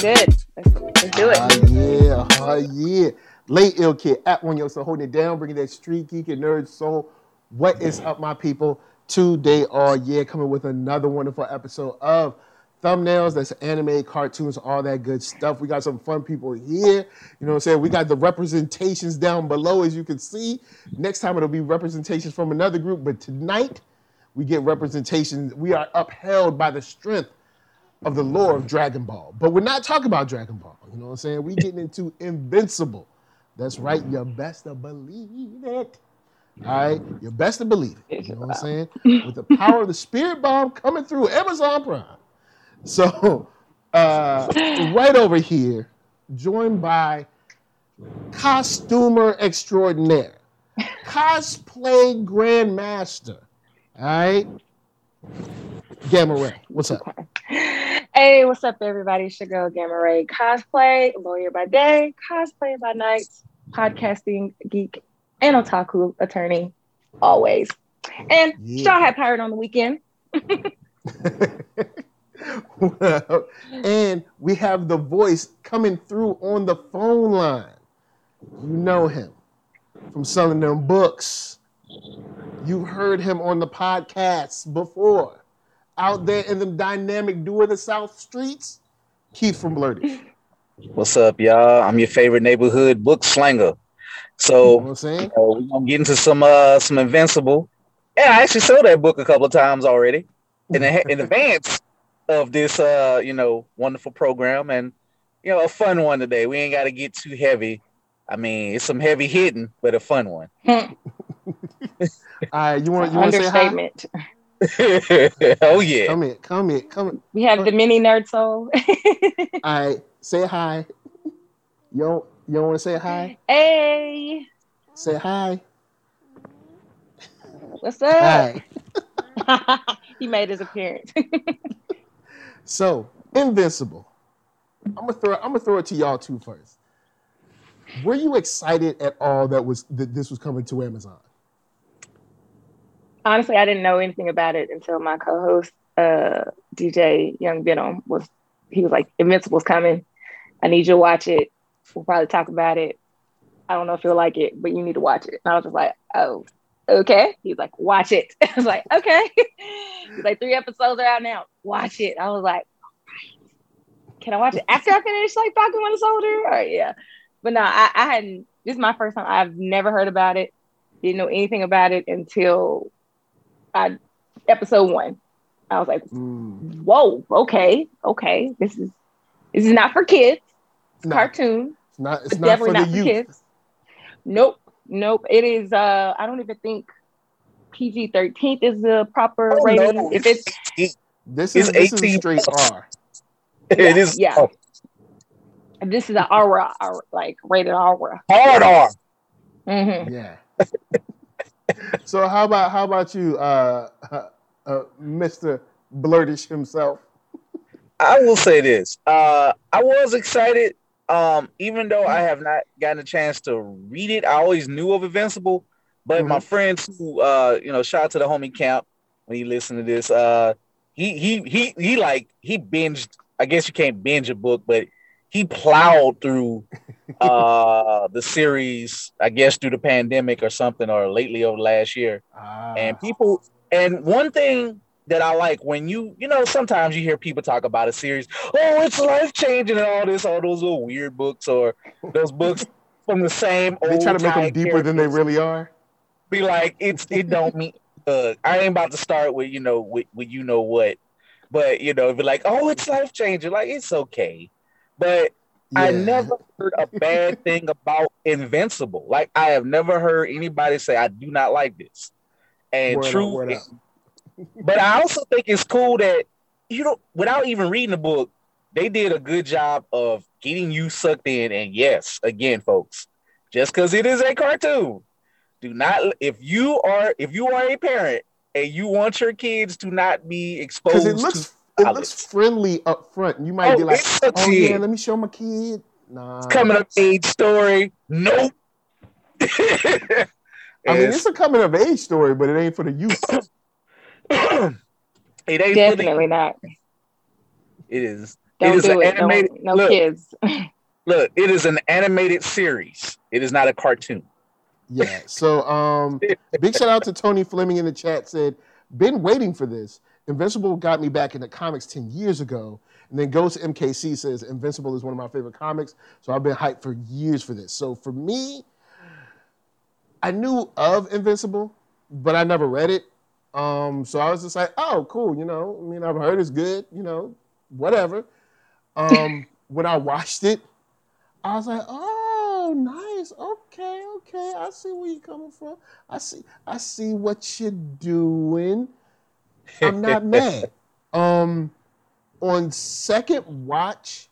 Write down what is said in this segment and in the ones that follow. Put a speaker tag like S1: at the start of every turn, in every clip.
S1: good. Let's, let's do it.
S2: Uh, yeah, uh, yeah. Late ill kid at one yo, so holding it down, bringing that street geek and nerd soul. What is up, my people? Today, all year, coming with another wonderful episode of thumbnails. That's anime, cartoons, all that good stuff. We got some fun people here. You know what I'm saying? We got the representations down below, as you can see. Next time it'll be representations from another group, but tonight we get representation. We are upheld by the strength of the lore of Dragon Ball. But we're not talking about Dragon Ball. You know what I'm saying? We're getting into Invincible. That's right. You best to believe it. All right. You best to believe it. You know what I'm saying? With the power of the spirit bomb coming through Amazon Prime. So uh, right over here, joined by costumer extraordinaire, cosplay grandmaster. All right. Gamma Ray, what's up?
S1: Hey, what's up, everybody? It's your girl Gamma Ray, cosplay, lawyer by day, cosplay by night, podcasting geek, and otaku attorney, always. And
S2: Yeah.
S1: Shaw had pirate on the weekend.
S2: well, and we have the voice coming through on the phone line. You know him from selling them books. You've heard him on the podcast before. Out there in the dynamic duo of the South Streets, Keith from Blurted.
S3: What's up, y'all? I'm your favorite neighborhood book slanger.
S2: You know
S3: So
S2: I'm saying?
S3: uh, we're gonna get into some uh some Invincible. Yeah, I actually sold that book a couple of times already in the, in advance of this uh you know wonderful program and you know a fun one today. We ain't got to get too heavy. I mean, it's some heavy hitting, but a fun one.
S2: All right, you want you want to say hi?
S1: Understatement.
S3: oh yeah.
S2: Come in, come in, come in.
S1: We have the mini nerd soul.
S2: All right, say hi. You don't, you don't want to say hi?
S1: hey,
S2: Say hi.
S1: what's up?
S2: Hi.
S1: he made his appearance.
S2: So, Invincible. I'm gonna throw. I'm gonna throw it to y'all two first. Were you excited at all that was that this was coming to Amazon?
S1: Honestly, I didn't know anything about it until my co-host, uh, DJ Young Venom, was he was like, "Invincible's coming. I need you to watch it. We'll probably talk about it. I don't know if you'll like it, but you need to watch it." And I was just like, "Oh, okay." He's like, "Watch it." I was like, "Okay." He's like, three episodes are out now. Watch it." I was like, "All right. "Can I watch it after I finish like Falcon Winter Soldier?" All right, yeah. But no, I, I hadn't. This is my first time. I've never heard about it. Didn't know anything about it until I episode one. I was like,
S2: Mm,
S1: whoa, okay, okay. This is this is not for kids. It's
S2: No.
S1: cartoon.
S2: it's not. It's
S1: It's
S2: not
S1: definitely
S2: for the
S1: not for
S2: youth.
S1: kids. Nope, nope. It is uh I don't even think PG 13 is the proper
S3: Oh,
S1: rating.
S3: no.
S1: If it's
S2: This is
S3: It's
S2: this is a
S3: 18
S2: straight
S3: plus.
S2: R.
S3: it is
S1: yeah.
S3: oh,
S1: this is an aura, aura like rated aura.
S3: hard R.
S1: hmm
S2: Yeah. so how about how about you, uh, uh, uh, Mr. Blurtish himself?
S3: I will say this. Uh, I was excited. Um, even though I have not gotten a chance to read it, I always knew of Invincible. But my friends who uh, you know, shout out to the homie camp when he listen to this. Uh he he he he like he binged, I guess you can't binge a book, but he plowed through uh the series, I guess through the pandemic or something, or lately over last year.
S2: Ah,
S3: and people and one thing that I like when you you know sometimes you hear people talk about a series oh it's life changing and all this all those little weird books or those books from the same
S2: they try to make them deeper than they really are.
S3: be like it's it don't mean uh I ain't about to start with you know with, with you know what. But you know be like oh it's life changing like it's okay but I never heard a bad thing about Invincible. Like I have never heard anybody say I do not like this. And
S2: Word
S3: true,
S2: up.
S3: but I also think it's cool that you know, without even reading the book, they did a good job of getting you sucked in. And yes, again, folks, just because it is a cartoon, do not if you are if you are a parent and you want your kids to not be exposed
S2: Because it looks
S3: to
S2: it looks friendly up front. You might
S3: Oh,
S2: be like,
S3: it's a
S2: oh yeah, let me show my kid. Nah,
S3: coming of age story. Nope.
S2: I mean, it's a coming of age story, but it ain't for the youth.
S3: it ain't for the
S1: Definitely not.
S3: It is.
S1: Don't it is do it. Animated, no look, kids.
S3: look, it is an animated series. It is not a cartoon.
S2: Yeah. So um big shout out to Tony Fleming in the chat said, been waiting for this. Invincible got me back into comics 10 years ago. And then Ghost MKC says Invincible is one of my favorite comics. So I've been hyped for years for this. So for me, I knew of Invincible, but I never read it. Um, so I was just like, oh, cool, you know. I mean, I've heard it's good, you know, whatever. Um, when I watched it, I was like, oh, nice, okay, okay. I see where you're coming from. I see, I see what you're doing. I'm not mad. Um, on second watch,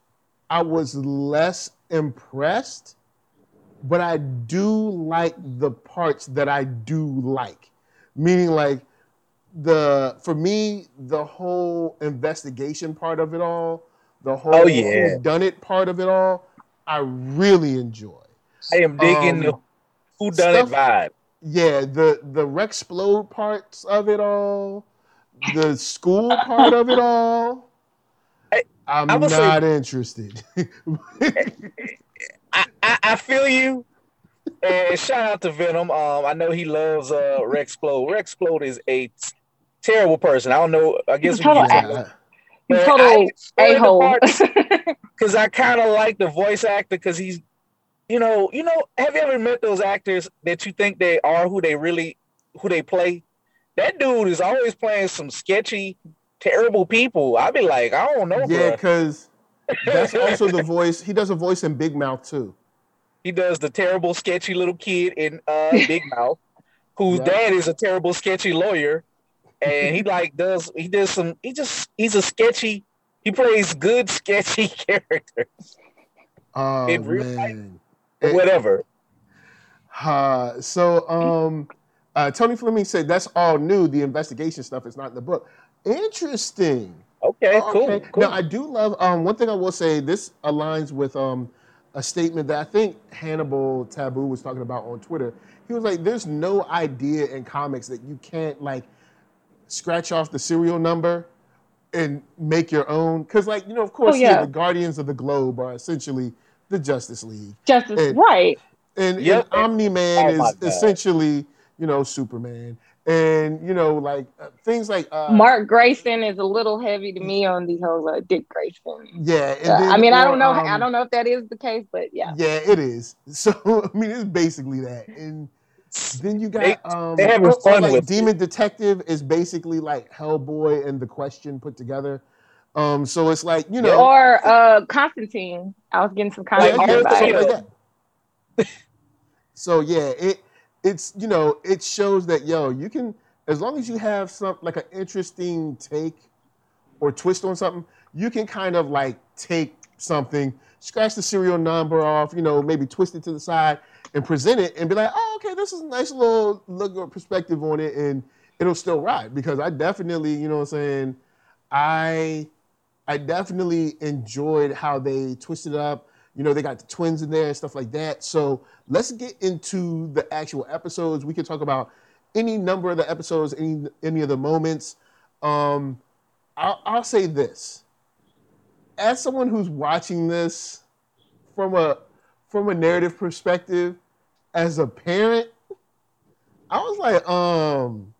S2: I was less impressed, but I do like the parts that I do like. Meaning, like the for me, the whole investigation part of it all, the whole oh, yeah. done it part of it all, I really enjoy.
S3: I am digging um, the who done it vibe.
S2: Yeah, the the Rex Splode parts of it all, the school part of it all. I, I'm not say, interested.
S3: I, I, I feel you. And shout out to Venom. Um, I know he loves uh Rex Splode. Rexplode is a terrible person. I don't know. I guess
S1: total, a- total a hole.
S3: Because I kind of like the voice actor because he's, you know, you know. Have you ever met those actors that you think they are who they really, who they play? That dude is always playing some sketchy, terrible people. I'd be like, I don't know.
S2: Yeah, because that's also the voice. He does a voice in Big Mouth too.
S3: He does the terrible, sketchy little kid in uh, Big Mouth, whose dad is a terrible, sketchy lawyer and he like does he does some he just he's a sketchy he plays good sketchy characters.
S2: Oh in real man.
S3: Life, whatever.
S2: Uh, so um uh, Tony Fleming said that's all new. The investigation stuff is not in the book. Interesting.
S3: Okay, okay. cool, cool.
S2: Now I do love um one thing I will say this aligns with um a statement that I think Hannibal Tabu was talking about on Twitter. He was like, "There's no idea in comics that you can't like scratch off the serial number and make your own. Because, like, you know, of course, oh, yeah. the Guardians of the Globe are essentially the Justice League.
S1: Justice, and, right.
S2: And, yep. and Omni Man oh, is essentially, you know, Superman. And, you know, like uh, things like. Uh,
S1: Mark Grayson is a little heavy to me on the whole uh, Dick Grayson.
S2: Yeah.
S1: Uh, then, I mean, or, I don't know. Um, I don't know if that is the case, but yeah.
S2: Yeah, it is. So, I mean, it's basically that. And, then you got they, um,
S3: they having fun
S2: like
S3: with
S2: Demon it. Detective is basically like Hellboy and the Question put together. Um, so it's like you know,
S1: or uh, Constantine. I was getting some Constantine
S2: yeah, like so yeah, it it's you know it shows that yo you can as long as you have some like an interesting take or twist on something, you can kind of like take something, scratch the serial number off, you know, maybe twist it to the side, and present it and be like, oh, okay, this is a nice little look or perspective on it, and it'll still ride because I definitely, you know what I'm saying, I I definitely enjoyed how they twisted it up. You know, they got the twins in there and stuff like that. So let's get into the actual episodes. We can talk about any number of the episodes, any any of the moments. Um, I'll, I'll say this: as someone who's watching this from a from a narrative perspective, as a parent, I was like, um,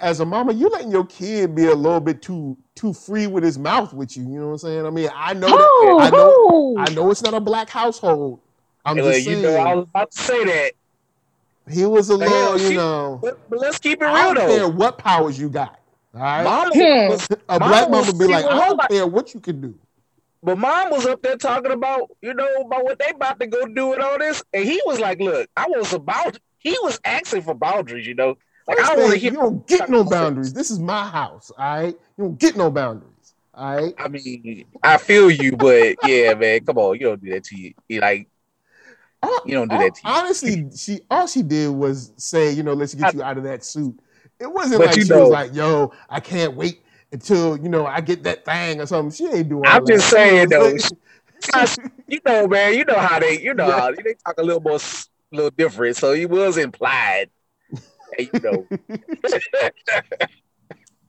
S2: as a mama, you letting your kid be a little bit too too free with his mouth with you. You know what I'm saying? I mean, I know, that, I know, I know it's not a black household. I'm hey, just saying. You know,
S3: I was about to say that.
S2: He was a little, you know.
S3: But, but, let's keep it real I
S2: don't
S3: though.
S2: care what powers you got. All right, mama, hmm. was, a black mama would be like, I don't care what you can do.
S3: But mom was up there talking about, you know, about what they about to go do with all this. And he was like, look, I was about, he was asking for boundaries, you know. Like,
S2: I don't want to hear. You don't get no boundaries. This is my house, all right? You don't get no boundaries, all right?
S3: I mean, I feel you, but yeah, man, come on. You don't do that to you. You like, you don't do that to you.
S2: Honestly, she all she did was say, you know, let's get you out of that suit. It wasn't like she know, was like, yo, I can't wait until you know I get that thing or something. She ain't doing.
S3: I'm just that. saying though. you know, man. You know how they. You know yeah. how they talk a little more, a little different. So he was implied. You know.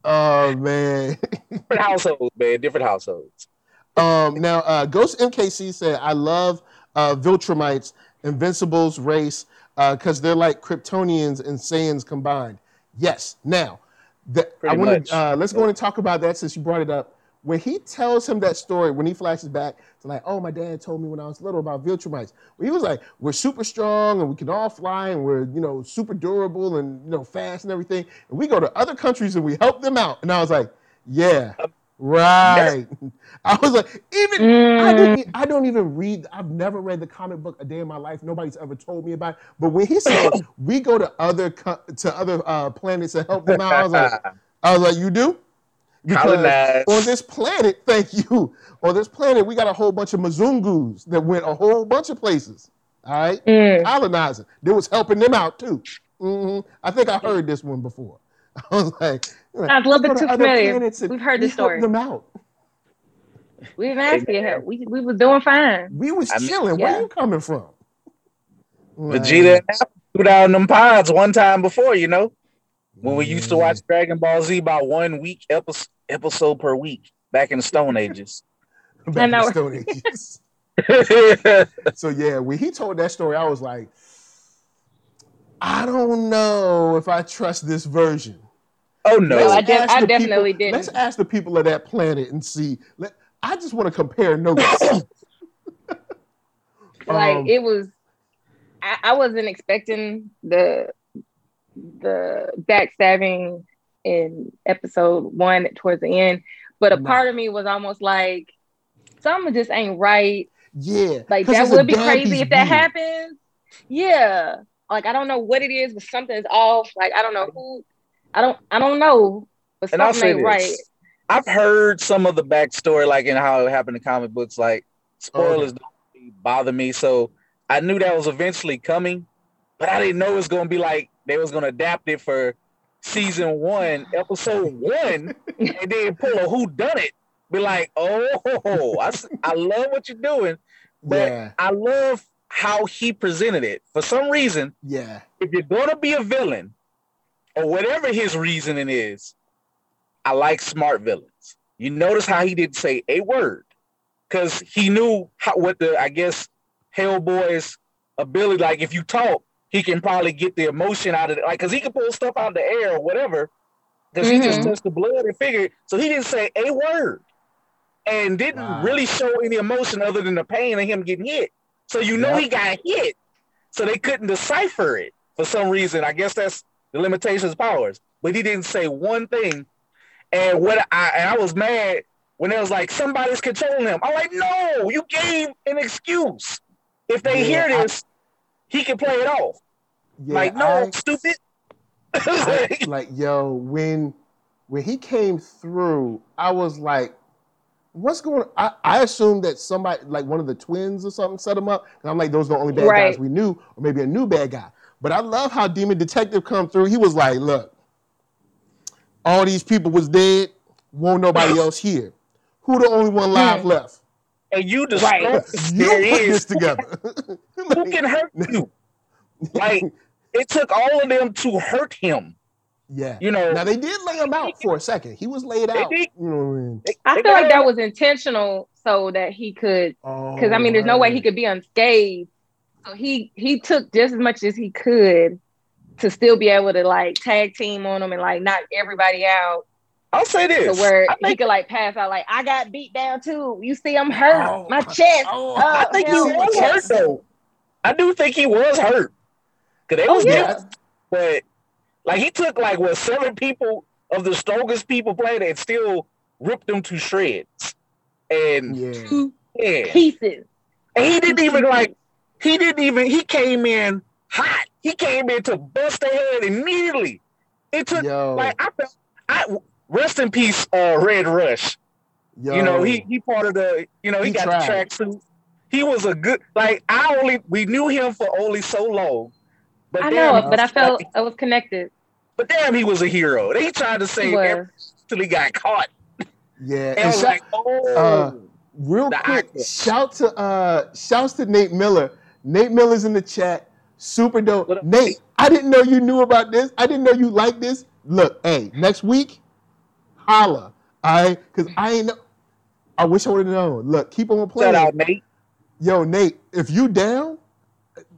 S2: Oh man.
S3: different households, man. Different households.
S2: Um, now, uh, Ghost MKC said, "I love uh, Viltrumites, Invincible's race, because uh, they're like Kryptonians and Saiyans combined." Yes. Now, the, I want to uh, let's go and talk about that since you brought it up. When he tells him that story, when he flashes back to like, "Oh, my dad told me when I was little about Viltrumites," well, he was like, "We're super strong and we can all fly and we're you know super durable and you know fast and everything." And we go to other countries and we help them out. And I was like, "Yeah." Right. I was like, even mm. I didn't I don't even read I've never read the comic book a day in my life. Nobody's ever told me about it. But when he said we go to other to other uh, planets to help them out, I was like, I was like, you do? Because on this planet, thank you. On this planet, we got a whole bunch of Mzungus that went a whole bunch of places. All right, mm. colonizing. They was helping them out too. Mm-hmm. I think I heard this one before. I was like,
S1: Sounds a little bit too familiar. We've heard the story.
S2: Them out.
S1: We didn't ask you help. We we was doing fine.
S2: We was I chilling. Mean, yeah. Where you coming from?
S3: Vegeta threw down them pods one time before, you know, when we used to watch Dragon Ball Z about one week episode, episode per week back in the Stone Ages.
S2: back in the Stone Ages. so yeah, when he told that story, I was like, I don't know if I trust this version.
S3: Oh no, no
S1: I, de- I definitely
S2: didn't.
S1: Let's
S2: ask the people of that planet and see. Let, I just want to compare notes.
S1: like um, it was, I, I, wasn't expecting the the backstabbing in episode one towards the end, but a no. part of me was almost like something just ain't right.
S2: Yeah,
S1: like that would be crazy if that happens. Yeah, like I don't know what it is, but something's off. Like I don't know who I don't I don't know, but and something ain't right.
S3: I've heard some of the backstory, like in how it happened in comic books. Like oh. spoilers don't bother me, so I knew that was eventually coming, but I didn't know it was going to be like they was going to adapt it for season one, episode one, and then pull a who done it. Be like, oh, I, I love what you're doing, but yeah. I love how he presented it. For some reason,
S2: yeah,
S3: if you're going to be a villain, or whatever his reasoning is, I like smart villains. You notice how he didn't say a word because he knew how, what the I guess Hellboy's ability. Like if you talk, he can probably get the emotion out of it. Like because he can pull stuff out of the air or whatever. Because mm-hmm. he just mm-hmm. touched the blood and figured. So he didn't say a word and didn't wow. really show any emotion other than the pain of him getting hit. So you know yep. he got hit. So they couldn't decipher it for some reason. I guess that's the limitations powers, but he didn't say one thing. And what I and I was mad when it was like somebody's controlling him. I'm like, no, you gave an excuse. If they yeah, hear this, I, he can play it off. Yeah, like, no, I, stupid.
S2: I, like, yo, when when he came through, I was like, what's going on? I, I assumed that somebody, like one of the twins or something, set him up. And I'm like, those are the only bad right. guys we knew, or maybe a new bad guy. But I love how Demon Detective come through. He was like, look, all these people was dead, won't nobody else here. Who the only one live hmm. left?
S3: And you just right. you
S2: put this together.
S3: Who can hurt you? Like it took all of them to hurt him.
S2: Yeah.
S3: You know.
S2: Now they did lay him out for a second. He was laid out. Did, you know
S1: what I mean? I feel like that was intentional so that he could because oh, I mean there's no way he could be unscathed so he he took just as much as he could to still be able to like tag team on him and like knock everybody out.
S3: I'll say this.
S1: To where think, he could like pass out like I got beat down too. You see, I'm hurt. Oh, my chest. Oh,
S3: I think he was hurt though. I do think he was hurt. Cause they oh, was yeah. but like he took like what seven people of the strongest people playing and still ripped them to shreds. And
S1: yeah. yeah. pieces.
S3: And he didn't even like he didn't even, he came in hot. He came in to bust their head immediately. It took, Yo. like, I felt, I, rest in peace, uh, Red Rush. Yo. You know, he he part of the, you know, he, he got tried. the tracksuit. He was a good, like, I only, we knew him for only so long.
S1: But I damn, know, but I felt like, I was connected.
S3: But damn, he was a hero. They tried to save him till he got caught.
S2: Yeah, and, and shout, like, oh, uh, real quick, shout to uh, shouts to Nate Miller Nate Miller's in the chat. Super dope. Nate, I didn't know you knew about this. I didn't know you liked this. Look, hey, next week, holla. All right, because I ain't. Know, I wish I would have known. Look, keep on playing.
S3: Shout out, Nate.
S2: Yo, Nate, if you down,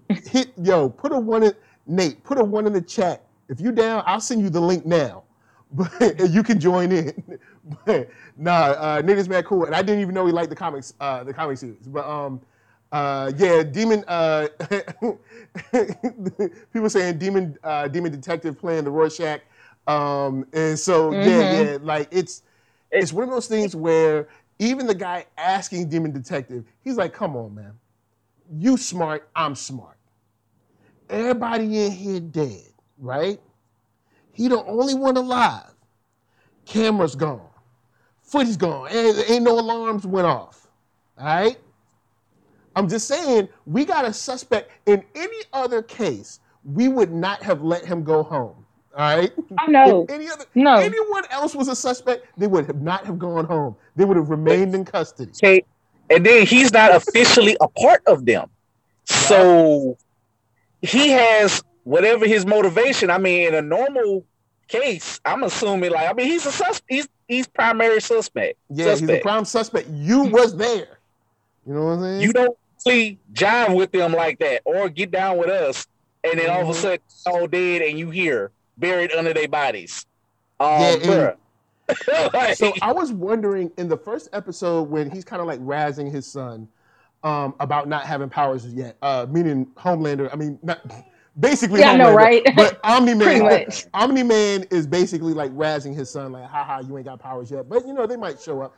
S2: hit yo, put a one in Nate, put a one in the chat. If you down, I'll send you the link now. But you can join in. But nah, uh, Nate is mad cool. And I didn't even know he liked the comics, uh, the comic series. But um uh, yeah, Demon. Uh, people saying Demon, uh, Demon Detective playing the Rorschach, um, and so mm-hmm. yeah, yeah, like it's it's one of those things where even the guy asking Demon Detective, he's like, "Come on, man, you smart, I'm smart. Everybody in here dead, right? He the only one alive. Camera's gone, footage gone, ain't, ain't no alarms went off. All right." I'm just saying, we got a suspect. In any other case, we would not have let him go home. All right.
S1: I know.
S2: If any other, no. Anyone else was a suspect, they would have not have gone home. They would have remained in custody.
S3: Okay. And then he's not officially a part of them, so he has whatever his motivation. I mean, in a normal case, I'm assuming like I mean he's a sus. He's he's primary suspect.
S2: Yeah, suspect. he's a prime suspect. You was there. You know what I'm saying?
S3: You don't see jive with them like that or get down with us and then all of a mm-hmm. sudden all dead and you hear buried under their bodies. Um, yeah,
S2: like, so I was wondering in the first episode when he's kind of like razzing his son um, about not having powers yet, uh, meaning Homelander. I mean, not basically,
S1: yeah, Homelander, no, right?
S2: But Omni Man, Omni Man is basically like razzing his son, like, "Ha ha, you ain't got powers yet." But you know, they might show up.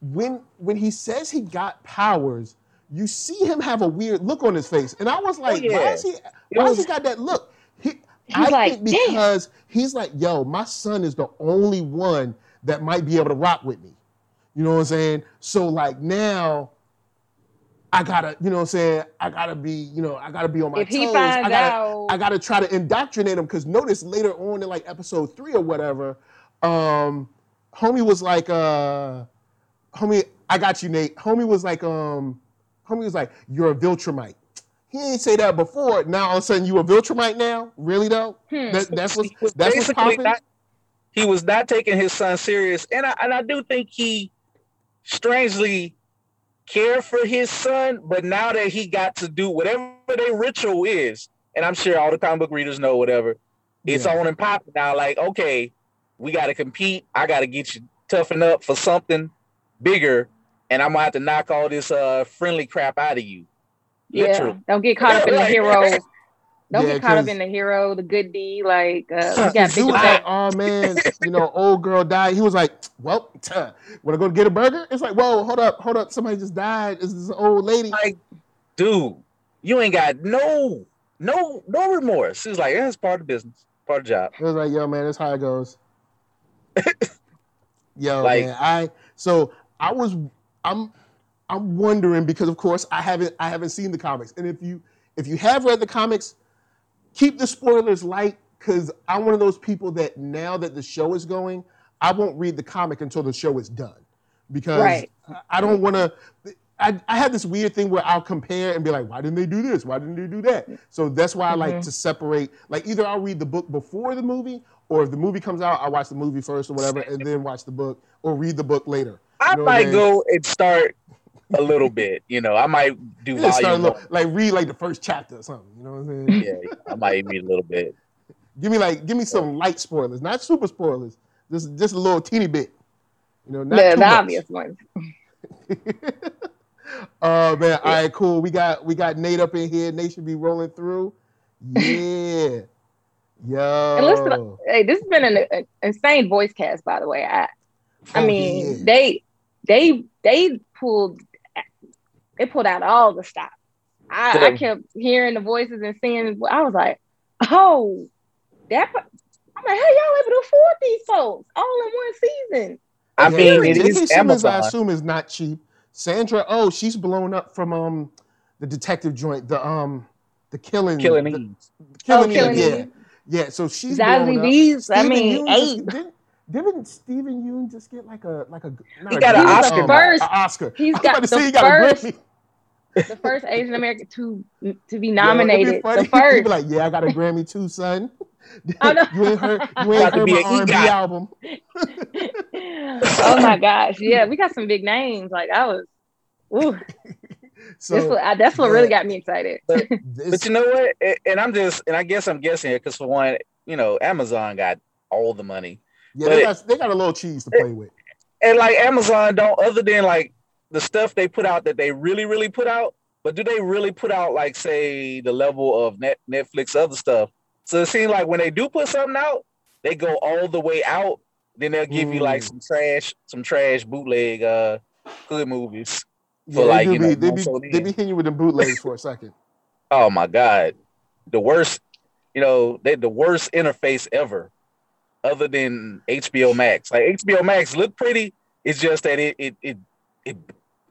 S2: When when he says he got powers, you see him have a weird look on his face, and I was like, oh, yeah. why is he? Why has he got that look? He, I like, think because Damn. he's like, yo, my son is the only one that might be able to rock with me. You know what I'm saying? So like now, I gotta, you know what I'm saying? I gotta be, you know, I gotta be on my
S1: if
S2: toes.
S1: He finds
S2: I gotta,
S1: out...
S2: I gotta try to indoctrinate him because notice later on in like episode three or whatever, um, homie was like, uh, homie, I got you, Nate. Homie was like, um, Homie was like, "You're a Viltrumite." He ain't say that before. Now all of a sudden you a Viltrumite now? Really though? Hmm. That, that's what that's what's popping. Not,
S3: he was not taking his son serious, and I and I do think he strangely cared for his son. But now that he got to do whatever their ritual is, and I'm sure all the comic book readers know whatever, it's yeah. on and popping now. Like, okay, we got to compete. I got to get you toughen up for something bigger and I'm gonna have to knock all this uh friendly crap out of you.
S1: Yeah, don't get caught up in the hero. Don't yeah, get caught up in the hero, the good deed. Like uh, we got big
S2: like, oh man, you know, old girl died. He was like, well, when I go to get a burger, it's like, whoa, hold up, hold up, somebody just died. Is this old lady?
S3: Like, dude, you ain't got no, no, no remorse. It's like, yeah, it's part of the business, part of the job.
S2: It was like, yo, man, that's how it goes. yo, like, man, I so I was I'm I'm wondering because of course I haven't I haven't seen the comics. And if you if you have read the comics, keep the spoilers light because I'm one of those people that now that the show is going, I won't read the comic until the show is done. Because right. I don't want to I, I have this weird thing where I'll compare and be like, why didn't they do this? Why didn't they do that? So that's why I like mm-hmm. to separate. Like either I'll read the book before the movie, or if the movie comes out, I'll watch the movie first or whatever, and then watch the book or read the book later.
S3: I know might go and start a little bit. You know, I might do
S2: volume little, like read like the first chapter or something. You know what I'm
S3: saying? Yeah, I might read a little bit.
S2: Give me like give me some light spoilers, not super spoilers. Just just a little teeny bit. You know, not
S1: the, the obvious ones.
S2: Oh man, all right, cool. We got we got Nate up in here. Nate should be rolling through. Yeah. Yo.
S1: And listen, hey, this has been an, an insane voice cast, by the way. I I oh, mean, yeah. they they they pulled they pulled out all the stops. I, I kept hearing the voices and seeing. I was like, oh, that. I'm like, how y'all able to afford these folks all in one season?
S3: I mean, it is Amazon.
S2: I assume is not cheap. Sandra, oh, she's blown up from um the detective joint, the um the killing,
S3: killing
S2: the,
S3: Eve.
S2: killing, oh, killing Eve, yeah, yeah. So she's Zazie
S1: Beetz. I mean, eight.
S2: Didn't Steven Yeun just get like a like a?
S3: He got an Oscar.
S1: First,
S2: Oscar.
S1: He's got the first, got the first Asian American to to be nominated. Yo, the first.
S2: Be like, yeah, I got a Grammy too, son.
S1: I know.
S2: you ain't heard, you
S3: About
S2: ain't
S3: to
S2: heard
S3: be
S2: my R&B album.
S1: oh my gosh, yeah, we got some big names. Like I was, ooh,
S2: So
S1: this that's what really got me excited.
S3: But, but you know what? And I'm just, and I guess I'm guessing it because for one, you know, Amazon got all the money,
S2: yeah, they
S3: but-
S2: got they got a little cheese to play with.
S3: and like Amazon don't, other than like the stuff they put out that they really, really put out. But do they really put out like say the level of net Netflix other stuff? So it seems like when they do put something out, they go all the way out. Then they'll give you like
S2: Mm.
S3: some trash, some trash bootleg uh hood movies.
S2: Yeah,
S3: For, like,
S2: they,
S3: you
S2: do
S3: know,
S2: be, they be they be hitting you with the bootlegs for a second.
S3: Oh my god, the worst. You know, they the worst interface ever, other than HBO Max. Like HBO Max look pretty. It's just that it it it, it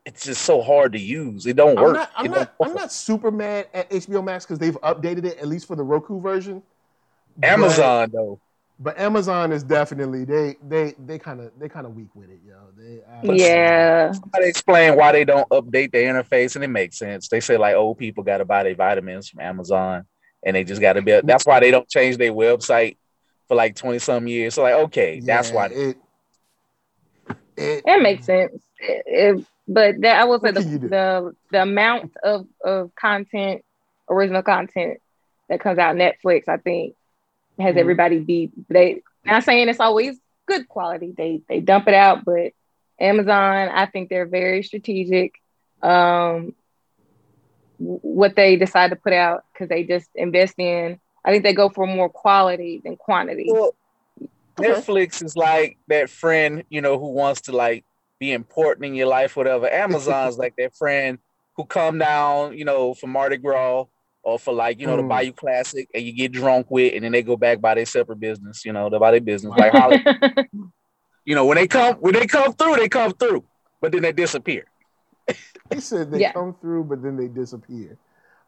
S3: it's just so hard to use. It don't
S2: I'm
S3: work.
S2: not I'm not
S3: don't
S2: I'm not super mad at HBO Max because they've updated it at least for the Roku version. But-
S3: Amazon though.
S2: But Amazon is definitely they they they kind of they kind of weak with it, yo. They uh,
S1: yeah,
S3: Somebody explain why they don't update the interface, and it makes sense. They say like old people got to buy their vitamins from Amazon, and they just got to be. That's why they don't change their website for like twenty some years. So like, okay, that's
S2: yeah,
S3: why.
S2: it it
S1: it makes sense. It- it- but that I will say the,
S2: can you do?
S1: the the amount of of content, original content that comes out Netflix, I think, has
S2: Mhm.
S1: everybody beat. They not saying it's always good quality. They they dump it out, but Amazon, I think they're very strategic. Um, what they decide to put out because they just invest in. I think they go for more quality than quantity.
S3: Well, Netflix is like that friend, you know, who wants to like be important in your life, whatever. Amazon's like their friend who come down, you know, for Mardi Gras or for like, you know, the
S2: Mm.
S3: Bayou Classic and you get drunk with and then they go back by their separate business, you know, they by their business. Like Holly, you know, when they come when they come through, they come through, but then they disappear.
S2: They said they
S1: Yeah.
S2: come through, but then they disappear.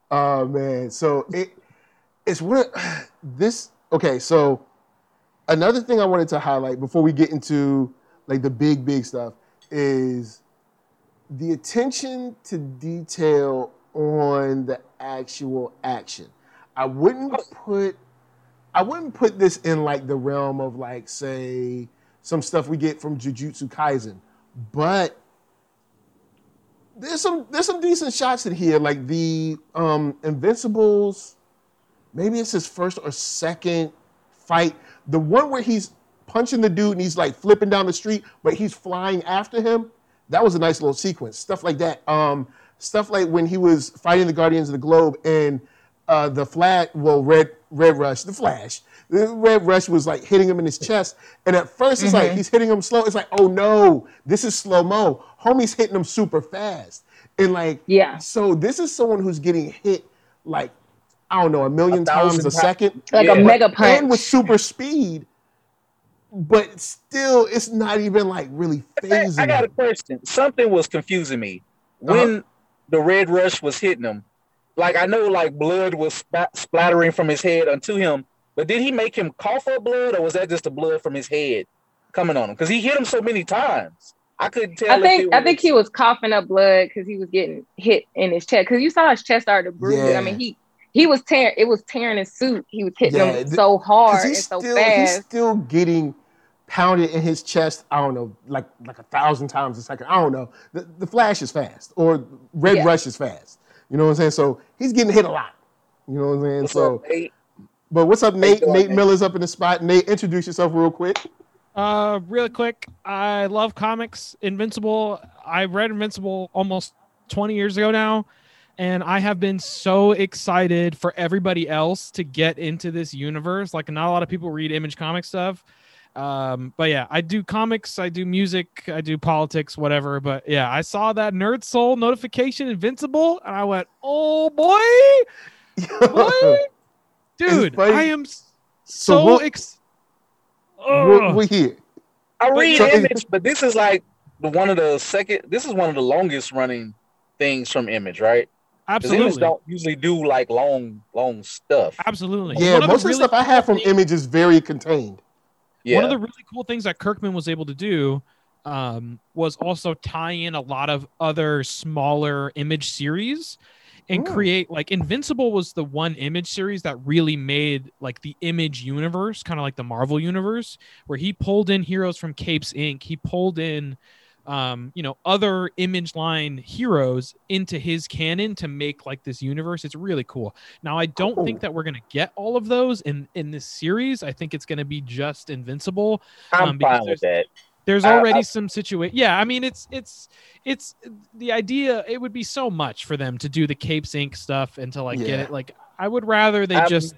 S2: Oh man, so it it's one of this. Okay, so another thing I wanted to highlight before we get into like the big big stuff is the attention to detail on the actual action. I wouldn't put I wouldn't put this in like the realm of like say some stuff we get from Jujutsu Kaisen, but there's some there's some decent shots in here, like the um Invincibles. Maybe it's his first or second fight. The one where he's punching the dude and he's like flipping down the street, but he's flying after him. That was a nice little sequence. Stuff like that. Um, stuff like when he was fighting the Guardians of the Globe and uh, the Flash, well, Red Red Rush, the Flash, the Red Rush was like hitting him in his chest, and at first it's like he's hitting him slow. It's like, oh no, this is slow mo. Homie's hitting him super fast, and like,
S1: Yeah.
S2: So this is someone who's getting hit like I don't know a million
S3: A
S2: times a
S3: ti-
S2: second,
S1: like
S3: Yeah.
S1: a mega punch, and
S2: with super speed. But still, it's not even like really
S3: Hey,
S2: phasing.
S3: I got a
S2: him.
S3: question. Something was confusing me uh-huh. when the red rush was hitting him. Like I know, like blood was spat- splattering from his head onto him, but did he make him cough up blood, or was that just the blood from his head coming on him? Because he hit him so many times, I couldn't tell.
S1: I
S3: if
S1: think
S3: it
S1: I think he was coughing up blood because he was getting hit in his chest. Because you saw his chest started to bruise.
S2: Yeah.
S1: I mean, he he was tearing. It was tearing his suit. He was hitting
S2: Yeah,
S1: him
S2: th-
S1: so hard
S2: 'Cause
S1: and
S2: he's
S1: so
S2: still he's still getting pounded in his chest. I don't know, like like a thousand times a second. I don't know. The, the Flash is fast, or Red
S1: Yeah.
S2: Rush is fast. You know what I'm saying? So he's getting hit a lot. You know what I'm saying?
S3: What's
S2: so,
S3: up, Nate?
S2: but what's up, Nate?
S3: doing,
S2: Nate
S3: Nate?
S2: Miller's up in the spot. Nate, introduce yourself real quick.
S4: Uh, real quick, I love comics. Invincible. I read Invincible almost 20 years ago now, and I have been so excited for everybody else to get into this universe. Like, not a lot of people read Image comic stuff. Um, but yeah, I do comics, I do music, I do politics, whatever. But yeah, I saw that Nerd Soul notification, Invincible, and I went, "Oh boy, boy, dude,
S2: funny.
S4: I am
S2: So
S4: so
S2: we'll-
S4: ex-
S2: we're, we're here.
S3: I read
S2: so
S3: Image, but this is like the one of the second. This is one of the longest running things from Image, right? 'Cause Image
S4: absolutely,
S3: don't usually do like long, long stuff.
S4: absolutely.
S2: Yeah,
S4: the
S2: most of the
S4: really
S2: stuff I have from Image is very contained.
S3: Yeah,
S4: One of the really cool things that Kirkman was able to do um, was also tie in a lot of other smaller image series and
S2: Mm.
S4: create like Invincible was the one image series that really made like the image universe, kind of like the Marvel universe, where he pulled in heroes from Capes Inc. He pulled in um, you know, other image line heroes into his canon to make like this universe. It's really cool. Now I don't think that we're gonna get all of those in in this series. I think it's gonna be just Invincible.
S3: I'm
S4: Um,
S3: fine with that.
S4: There's already
S3: I-
S4: some situation. Yeah, I mean it's it's it's the idea. It would be so much for them to do the Capes Inc. stuff and to like get it. Like I would rather they
S3: I'm-
S4: just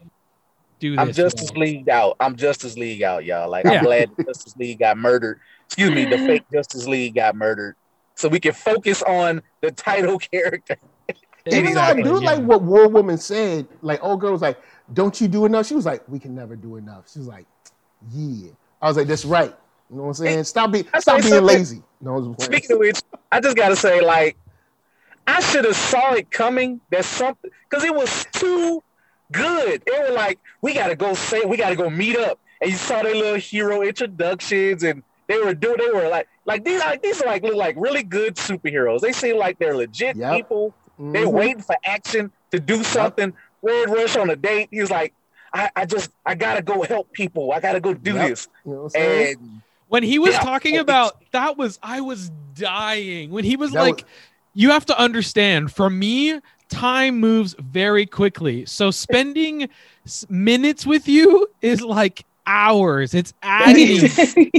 S4: do
S3: I'm. Justice
S4: well.
S3: League out. I'm Justice League out, y'all. Like
S4: Yeah.
S3: I'm glad Justice League got murdered. Excuse me, the fake Justice League got murdered. So we can focus on the title character.
S2: Even
S4: Exactly,
S2: though I do
S4: yeah.
S2: like what War Woman said, like old girl was like, "Don't you do enough?" She was like, "We can never do enough." She was like, "Yeah." I was like, "That's right." You know what I'm saying? Stop being
S3: I
S2: stop
S3: say
S2: being
S3: something-
S2: lazy. No, I was.
S3: Speaking of which, I just gotta say, like, I should have saw it coming. That something because it was too good. It was like we gotta go say we gotta go meet up, and you saw their little hero introductions, and they were doing. They were like like these like these are like look like really good superheroes. They seem like they're legit
S2: Yep.
S3: people. They're
S2: Mhm.
S3: waiting for action to do something. Red Rush on a date. He was like, I, I just I gotta go help people. I gotta go do
S2: Yep.
S3: this.
S2: You know what I'm saying?
S3: And
S4: when he was
S3: Yeah.
S4: talking about that was I was dying when he was like
S2: was-
S4: you have to understand for me time moves very quickly. So spending minutes with you is like hours. It's agony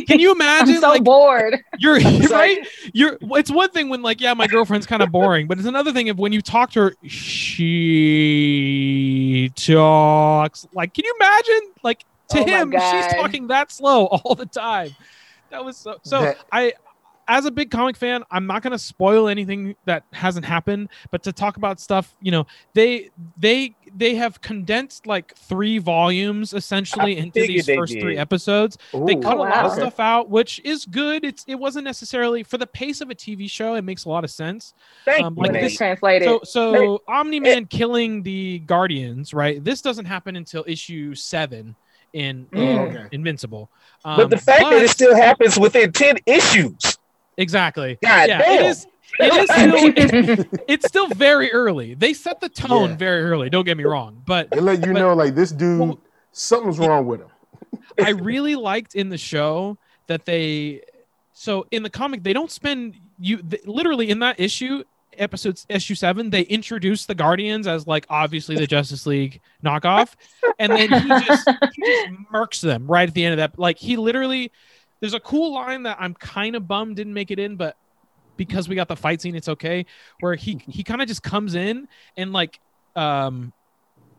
S4: can you imagine
S1: I'm so
S4: like
S1: bored.
S4: you're
S3: It's
S4: right? You're it's one thing when like yeah my girlfriend's kind of boring but it's another thing if when you talk to her she talks like can you imagine? Like to
S1: Oh
S4: him she's talking that slow all the time. That was so so
S2: That-
S4: i as a big comic fan i'm not going to spoil anything that hasn't happened but to talk about stuff you know they they they have condensed like three volumes essentially
S3: I
S4: into these
S3: figured they
S4: first three
S3: did.
S4: episodes they
S2: Ooh,
S4: cut a lot of stuff out, which is good. It's it wasn't necessarily for the pace of a TV show. It makes a lot of sense.
S3: thank
S4: Um, like
S3: Nate.
S4: this-
S1: translated.
S4: So so Omni Man killing the Guardians, right? This doesn't happen until issue seven in, in
S1: Mm.
S2: Okay.
S4: Invincible. Um,
S3: but the fact that it still happens within 10 issues.
S4: Exactly,
S3: God
S4: yeah,
S3: damn.
S4: it is. It is still, it- it's still very early. They set the tone
S2: Yeah.
S4: very early. Don't get me wrong, but
S2: They let you
S4: But-
S2: know, like this dude,
S4: Well-
S2: something's wrong with him.
S4: I really liked in the show that they so in the comic they don't spend you th- literally in that issue episodes issue 7 they introduce the guardians as like obviously the justice league knockoff and then he just he just murks them right at the end of that like he literally there's a cool line that i'm kind of bummed didn't make it in but because we got the fight scene it's okay where he he kind of just comes in and like um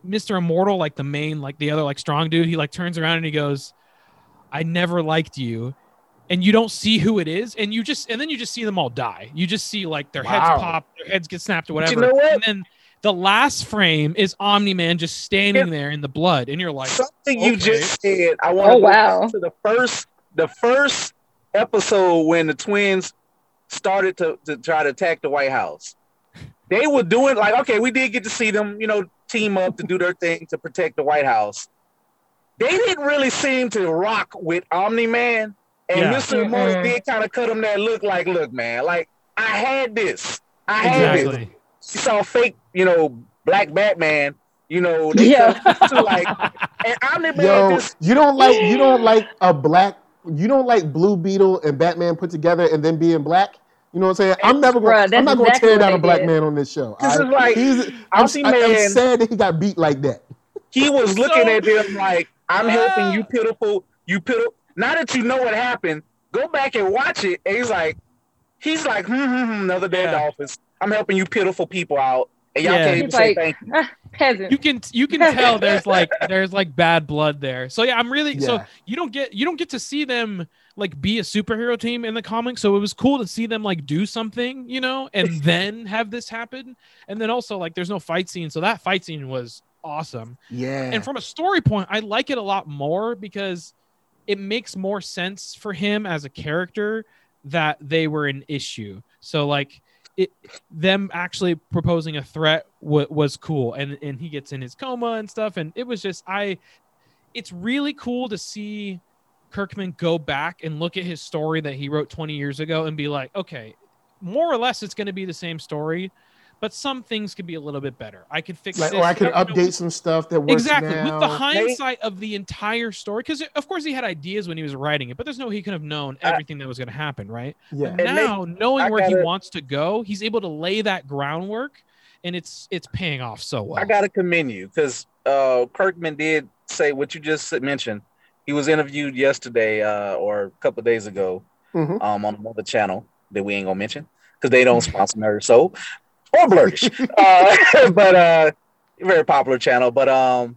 S4: Mr. Immortal, like the main, like the other like strong dude, he like turns around and he goes, I never liked you. And you don't see who it is, and you just and then you just see them all die. You just see like their
S2: Wow.
S4: heads pop, their heads get snapped or whatever.
S3: you know what?
S4: And then the last frame is Omni Man just standing there in the blood, and you're like,
S3: Something you just said, I want to
S1: Oh,
S3: go
S1: wow.
S3: back to the first the first episode when the twins started to, to try to attack the White House. They were doing like, okay, we did get to see them, you know, team up to do their thing to protect the White House. They didn't really seem to rock with Omni Man. And
S4: Yeah.
S3: Mr. Immortal
S1: Mm-mm.
S3: did kind of cut him that look like, look, man, like I had this. I had this.
S4: exactly.
S3: She saw fake, you know, black Batman, you know, they
S1: Yeah.
S3: to like and Omni Man
S2: Yo,
S3: just
S2: you don't like you don't like a black you don't like Blue Beetle and Batman put together and then being black. You know what I'm saying? I'm never gonna I'm
S1: that's
S2: not gonna tear down a black
S1: did.
S2: man on this show.
S3: This
S2: I-
S3: is like,
S2: he's, I'm,
S3: Omni
S2: I, am sad that he got beat like that.
S3: he was looking
S4: So-
S3: at them like, I'm helping you pitiful, you pitiful. Now that you know what happened, go back and watch it. And he's like, he's like, hmm, hmm, hmm, another day at the
S4: Yeah.
S3: office. I'm helping you pitiful people out. And y'all
S4: Yeah.
S3: can't even say
S1: like-
S3: thank you.
S1: Ah, peasant.
S4: you can you can tell there's like there's like bad blood there. So yeah, I'm really so you don't get you don't get to see them like be a superhero team in the comics. So it was cool to see them like do something, you know, and then have this happen. And then also like there's no fight scene, so that fight scene was awesome.
S2: Yeah.
S4: And from a story point, I like it a lot more because it makes more sense for him as a character that they were an issue. So like it them actually proposing a threat w- was cool. And and he gets in his coma and stuff. And it was just I it's really cool to see Kirkman go back and look at his story that he wrote 20 years ago and be like, okay, more or less it's going to be the same story, but some things could be a little bit better. I could fix
S2: Like,
S4: this,
S2: or I could
S4: you know,
S2: update some stuff that works
S4: exactly
S2: now.
S4: with the hindsight of the entire story because of course he had ideas when he was writing it but there's no way he could have known
S3: I-
S4: everything that was going to happen right
S2: yeah.
S4: but
S3: And they-
S4: now knowing
S3: I
S4: where he
S3: gotta-
S4: wants to go he's able to lay that groundwork and it's it's paying off so well
S3: I gotta commend you because uh, Kirkman did say what you just mentioned. He was interviewed yesterday uh, or a couple days ago
S2: Mhm.
S3: um, on another channel that we ain't gonna mention because they don't sponsor Nerd Soul or Blurtish. uh, but uh, very popular channel. But um,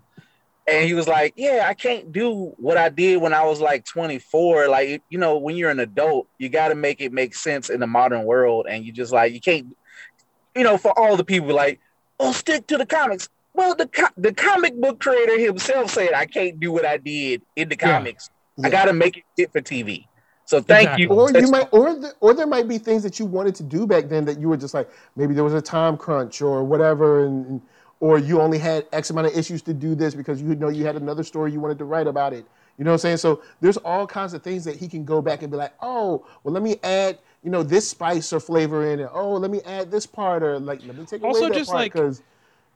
S3: and he was like, "Yeah, I can't do what I did when I was like 24. Like, you know, when you're an adult, you got to make it make sense in the modern world, and you just like you can't, you know, for all the people like, oh, stick to the comics." Well, the co- the comic book creator himself said, "I can't do what I did in the
S4: Yeah.
S3: comics. I got to make it fit for TV." So thank
S4: Exactly.
S3: you.
S2: or you might or the, or there might be things that you wanted to do back then that you were just like maybe there was a time crunch or whatever and, and- or you only had x amount of issues to do this because you know you had another story you wanted to write about it you know what i'm saying so there's all kinds of things that he can go back and be like oh well let me add you know this spice or flavor in it oh let me add this part or like let me take
S4: Also
S2: away that
S4: just,
S2: part
S4: like,
S2: because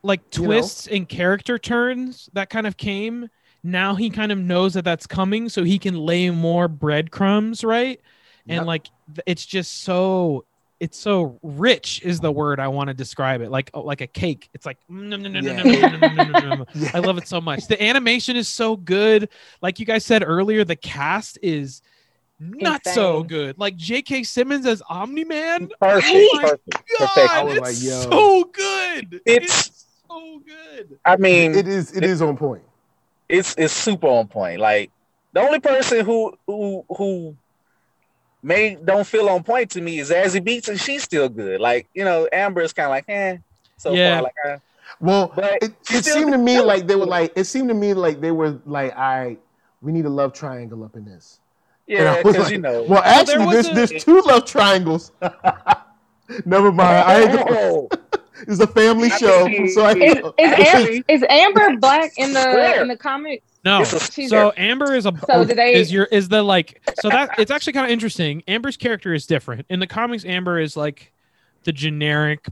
S4: like
S2: You know?
S4: twists and character turns that kind of came now he kind of knows that that's coming so he can lay more breadcrumbs right? And
S2: Yep.
S4: like it's just so it's so rich is the word i want to describe it like oh, like a cake. It's like i love it so much. The animation is so good. Like you guys said earlier the cast is not so good. Like j.k simmons as omni-man?
S3: Perfect,
S4: Oh my
S3: perfect,
S4: God,
S3: perfect.
S2: I
S4: it's
S2: like,
S4: so good.
S3: It's-
S4: it's so good.
S3: I mean,
S2: it is it is on point
S3: it's it's super on point. Like the only person who who who may don't feel on point to me is Zazie Beetz, and she's still good. Like you know, Amber is kind of like, eh, so
S4: Yeah.
S3: far. Like, uh,
S2: well
S3: but
S2: it, it seemed to me like they were like it seemed to me like they were like all right we need a love triangle up in this
S3: yeah, because
S2: like,
S3: you know,
S2: Well, actually,
S4: was
S2: there's
S4: a-
S2: there's two love triangles. Never mind. I ain't gonna,
S3: Oh,
S2: it's a family
S3: I
S2: show, so I
S1: Is, is,
S2: gonna-
S1: Am- is Amber black in the in the comics?
S4: No.
S1: She's
S4: So
S1: a-
S4: Amber is a
S1: So do they-
S4: is your is the like so that it's actually kind of interesting. Amber's character is different. In the comics, Amber is like the generic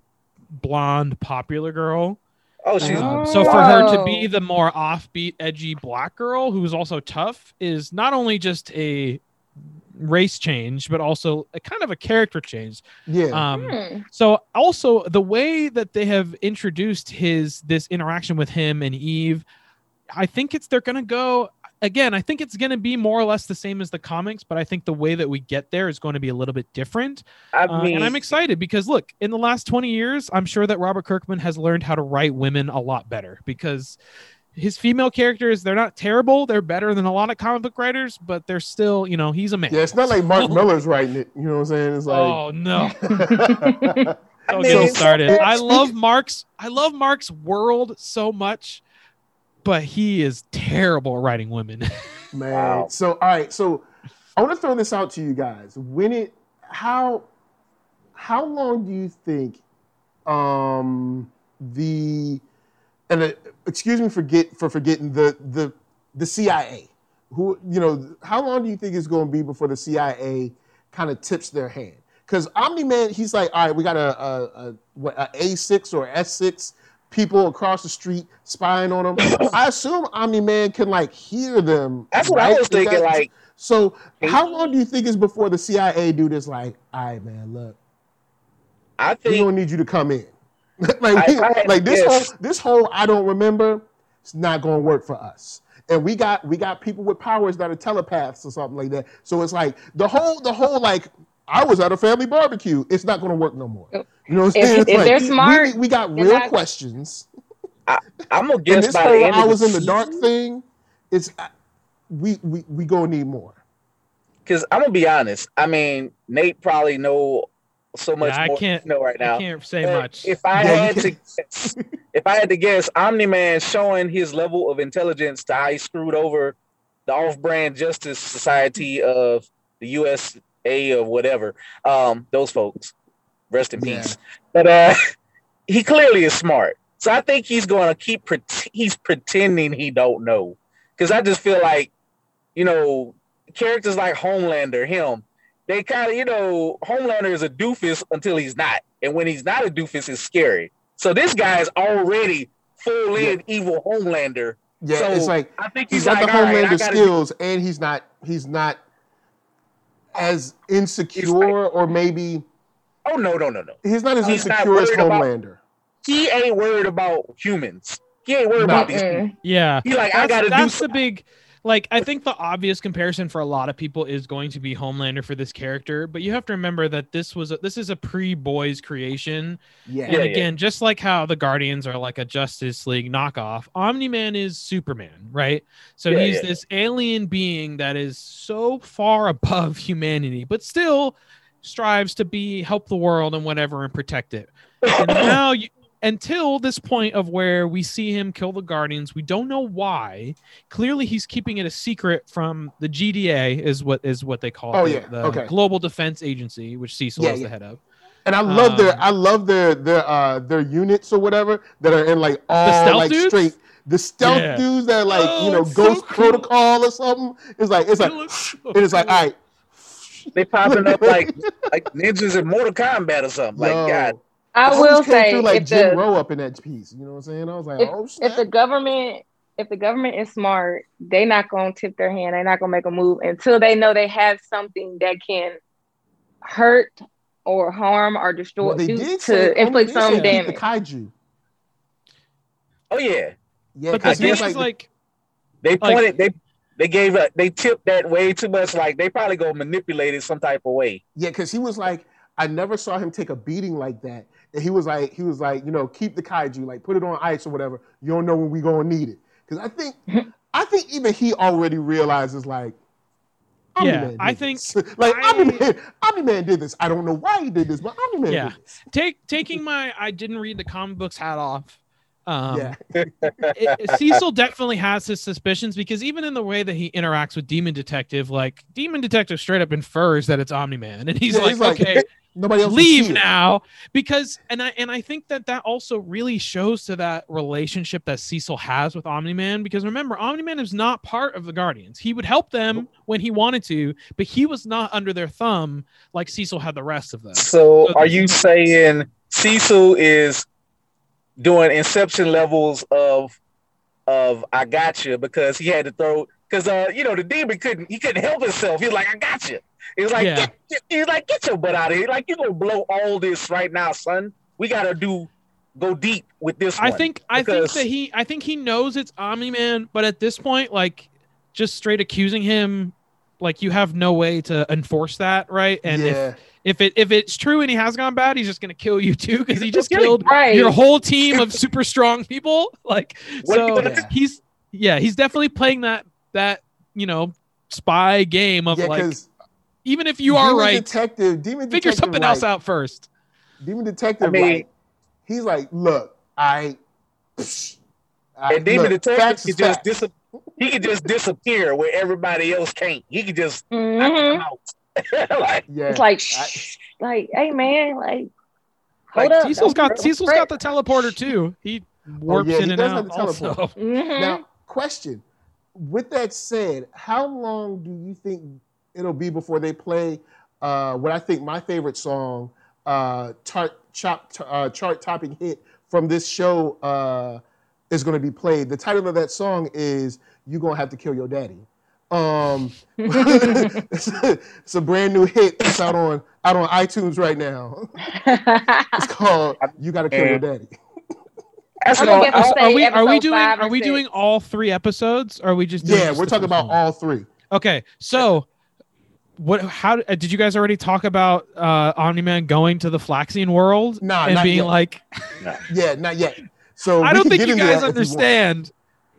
S4: blonde popular girl.
S3: oh, she's
S4: Um, so for her to be the more offbeat, edgy black girl who's also tough is not only just a race change, but also a kind of a character change.
S2: yeah.
S4: Um,
S1: Hmm.
S4: so also the way that they have introduced his this interaction with him and Eve, I think it's they're gonna go again. I think it's gonna be more or less the same as the comics, but I think the way that we get there is going to be a little bit different.
S3: I
S4: Uh, and I'm excited because look, in the last 20 years, I'm sure that Robert Kirkman has learned how to write women a lot better because his female characters they're not terrible. They're better than a lot of comic book writers, but they're still, you know, he's a man.
S2: yeah, it's not like Mark Millar's writing it. You know what I'm saying? It's like.
S4: Oh no.
S3: I
S4: Don't get started. I love Mark's. I love Mark's world so much, but he is terrible at writing women.
S2: Man.
S3: Wow.
S2: So all right, so I want to throw this out to you guys. When it how how long do you think um the and uh, excuse me for get for forgetting the the the CIA who you know how long do you think it's going to be before the CIA kind of tips their hand? Because Omni Man, he's like, all right, we got a a, a what a A six or S six people across the street spying on them. I assume Omni Man can like hear them.
S3: that's what I was thinking.
S2: that-
S3: Like,
S2: so how long do you think is before the CIA dude is like, all right, man, look,
S3: I think we
S2: don't need you to come in. like, we-
S3: I- I
S2: like this whole this whole I don't remember. It's not going to work for us. And we got we got people with powers that are telepaths or something like that. So it's like the whole the whole like I was at a family barbecue. It's not going to work no more. You know what I'm
S1: If-
S2: saying? It's
S1: if
S2: like,
S1: they're
S2: we-
S1: smart,
S2: we, got real
S1: not-
S2: questions.
S3: I'm gonna
S2: And
S3: guess
S2: this
S3: by the
S2: whole I was in the dark thing. It's we we we gonna need more.
S3: because I'm gonna be honest. I mean, Nate probably know so much
S4: Yeah, I
S3: more
S4: can't-
S3: than know right now.
S4: I can't say much.
S3: If I had to, guess, if I had to guess, Omni Man showing his level of intelligence to how he screwed over the off-brand Justice Society of the USA or whatever. Um, those folks, rest in
S2: Yeah.
S3: peace. But uh, he clearly is smart, so I think he's going to keep. Pret- he's pretending he don't know, because I just feel like, you know, characters like Homelander, him, they kind of, you know, Homelander is a doofus until he's not. and when he's not a doofus, it's scary. So this guy is already full in
S2: Yeah.
S3: evil Homelander.
S2: Yeah,
S3: So,
S2: it's like
S3: I think
S2: he's
S3: he's,
S2: got
S3: like,
S2: the
S3: all right, I
S2: Homelander
S3: gotta
S2: skills, and he's not he's not as insecure, or maybe
S3: oh no, no, no, no.
S2: he's not as
S3: He's not
S2: insecure as
S3: worried about-
S2: Homelander.
S3: He ain't worried about humans. He ain't worried
S2: No.
S3: about these people.
S4: Yeah.
S3: He like, I
S4: That's,
S3: gotta do
S4: that's the
S3: something.
S4: big like I think the obvious comparison for a lot of people is going to be Homelander for this character, but you have to remember that this was a, this is a pre-boys creation.
S2: Yeah,
S4: And
S3: Yeah, yeah.
S4: again, just like how the Guardians are like a Justice League knockoff, Omni Man is Superman, right? So
S3: Yeah,
S4: he's
S3: yeah.
S4: this alien being that is so far above humanity, but still strives to be help the world and whatever and protect it. And now you until this point of where we see him kill the Guardians, we don't know why. Clearly, he's keeping it a secret from the GDA, is what is what they call
S2: Oh,
S4: it,
S2: yeah.
S4: the
S2: Okay.
S4: Global Defense Agency, which Cecil
S2: Yeah,
S4: is
S2: yeah.
S4: the head of.
S2: and I love their
S4: Um,
S2: I love their their uh their units or whatever that are in like all
S4: stealth
S2: like
S4: dudes?
S2: straight the stealth
S4: Yeah.
S2: dudes that are like
S4: Oh,
S2: you know
S4: it's so
S2: Ghost
S4: cool.
S2: Protocol or something. It's like it's like
S4: It looks so
S2: it is like
S4: cool.
S2: all right.
S3: They popping up like like ninjas in Mortal Kombat or something. Like
S2: Yo,
S3: God,
S1: I
S2: always
S1: will say
S2: through like
S1: if
S2: Jim
S1: the
S2: Rowe up in that piece. You know what I'm saying? I was like,
S1: if,
S2: oh
S1: if the government if the government is smart, they not gonna tip their hand. They're not gonna make a move until they know they have something that can hurt or harm or destroy
S2: Well, they
S1: do
S2: did say,
S1: to inflict
S2: they
S1: some damage.
S2: the kaiju.
S3: oh yeah,
S2: Yeah,
S4: But the
S2: 'cause
S4: thing is, like,
S3: they
S4: Like-
S3: pointed they they gave a they tipped that way too much. Like they probably go manipulate it some type of way.
S2: Yeah, because he was like, I never saw him take a beating like that. And he was like, he was like, you know, keep the kaiju, like put it on ice or whatever. You don't know when we gonna need it. Because I think, I think even he already realizes like,
S4: Yeah,
S2: Omni-Man
S4: I think
S2: this. like
S4: I-
S2: Omni Man, Omni Man did this. I don't know why he did this, but Omni Man
S4: Yeah.
S2: did this.
S4: take taking my I didn't read the comic books hat off. Um,
S2: yeah,
S4: it- Cecil definitely has his suspicions because even in the way that he interacts with Demon Detective, like Demon Detective straight up infers that it's Omni Man, and he's
S2: Yeah,
S4: like,
S2: he's like,
S4: okay,
S2: nobody else
S4: leave now because and I and I think that that also really shows to that relationship that Cecil has with Omni Man because remember Omni Man is not part of the Guardians. He would help them when he wanted to, but he was not under their thumb like Cecil had the rest of them.
S3: So
S4: So
S3: are you saying Cecil is doing inception levels of of I got you because he had to throw because uh you know the demon couldn't he couldn't help himself. He's like I got you. He's like
S4: Yeah.
S3: get, get- he's like get your butt out of here. Like you're gonna blow all this right now, son. We gotta do go deep with this.
S4: I
S3: one.
S4: think I think that he I think he knows it's Omni Man, but at this point, like just straight accusing him, like you have no way to enforce that, right? And if,
S2: yeah,
S4: if it if it's true and he has gone bad, he's just gonna kill you too because he just killed
S1: Right.
S4: your whole team of super strong people. Like
S3: What
S4: so
S3: gonna
S4: he's yeah, he's definitely playing that that you know spy game of
S2: yeah,
S4: like
S2: because
S4: even if you are right,
S2: Detective, Demon
S4: figure
S2: Detective,
S4: something else out first.
S2: Demon Detective,
S3: I mean-
S2: like, he's like, look, I. I
S3: and Demon
S2: look,
S3: Detective
S2: facts
S3: could just dis- he could just disappear where everybody else can't. He could just knock
S1: Mhm.
S3: them out. like
S2: Yeah,
S1: It's like,
S2: I-
S1: shh, like, hey man, like,
S3: Like,
S1: hold up.
S4: Cecil's
S1: don't-
S4: got
S1: don't
S4: Cecil's
S1: fret.
S4: got the teleporter too. He warps
S2: Oh, yeah, he
S4: in and
S2: does
S4: out.
S2: have the
S4: also.
S2: teleport.
S1: Mhm.
S2: Now, question. With that said, how long do you think it'll be before they play uh, what I think my favorite song, uh, chart, chop, uh, chart topping hit from this show uh, is going to be played? The title of that song is "You Gonna Have to Kill Your Daddy." Um, it's, a, it's a brand new hit. It's out on out on iTunes right now. It's called "You Gotta Kill Your Daddy."
S3: that's
S1: I'm
S3: what
S1: gonna
S3: I-
S1: guess
S4: Are, are we are we doing are we doing all three episodes? Or are we just doing
S2: Yeah, we're talking about
S4: one?
S2: all three.
S4: Okay, so what? How uh, did you guys already talk about uh, Omni Man going to the Flaxian world
S2: Nah,
S4: and
S2: not
S4: being
S2: yet.
S4: like,
S2: Yeah, not yet. So
S4: I don't think you guys
S2: that if you
S4: understand.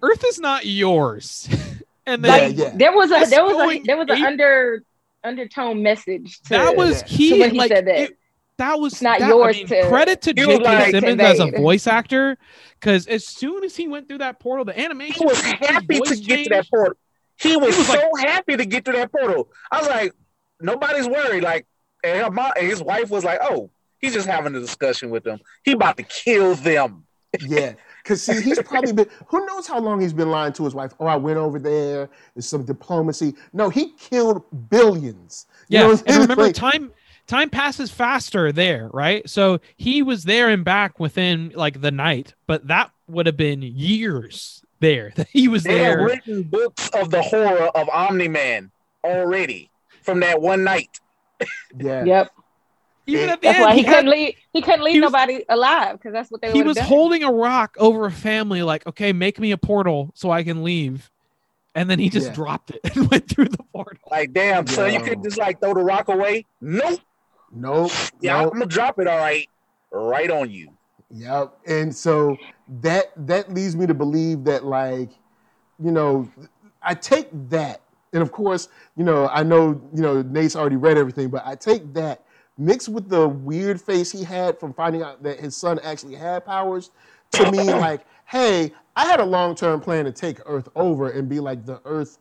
S4: Earth is not yours, and then
S1: like,
S2: yeah.
S1: there was a there was a there was an under undertone message. To,
S4: that was
S2: Yeah.
S4: he.
S1: to when he
S4: like,
S1: said that.
S4: it- that was
S1: It's not
S4: that-
S1: yours
S4: I mean,
S1: to-
S4: credit to J.K.
S3: like-
S4: Simmons as a voice actor, because as soon as he went through that portal, the animation
S3: he was
S4: his
S3: happy to
S4: voice
S3: get to that portal. He was,
S4: was
S3: so happy to get to that portal. I was like, nobody's worried. Like, and, her mom, and his wife was like, oh, he's just having a discussion with them. He about to kill them.
S2: Yeah, because see, he's probably been. Who knows how long he's been lying to his wife? Oh, I went over there. There's some diplomacy. No, he killed billions. You
S4: Yeah,
S2: know
S4: and remember,
S2: Like,
S4: time time passes faster there, right? So he was there and back within like the night, but that would have been years there he was
S3: They
S4: there.
S3: have written books of the horror of Omni Man already from that one night.
S2: Yeah.
S1: Yep.
S4: Even at the
S1: That's
S4: end,
S1: why he,
S4: he,
S1: couldn't leave. He couldn't leave
S4: he was-
S1: nobody alive because that's what they
S4: he was
S1: done.
S4: holding a rock over a family, like, okay, make me a portal so I can leave. And then he just
S2: Yeah.
S4: dropped it and went through the portal.
S3: Like, damn, son, you could just like throw the rock away. Nope.
S2: Nope.
S3: Yeah,
S2: nope.
S3: I'm gonna drop it all right, right on you.
S2: Yep. And so that that leads me to believe that like, you know, I take that, and of course, you know, I know, you know, Nate's already read everything, but I take that mixed with the weird face he had from finding out that his son actually had powers to me like, hey, I had a long-term plan to take Earth over and be like the Earth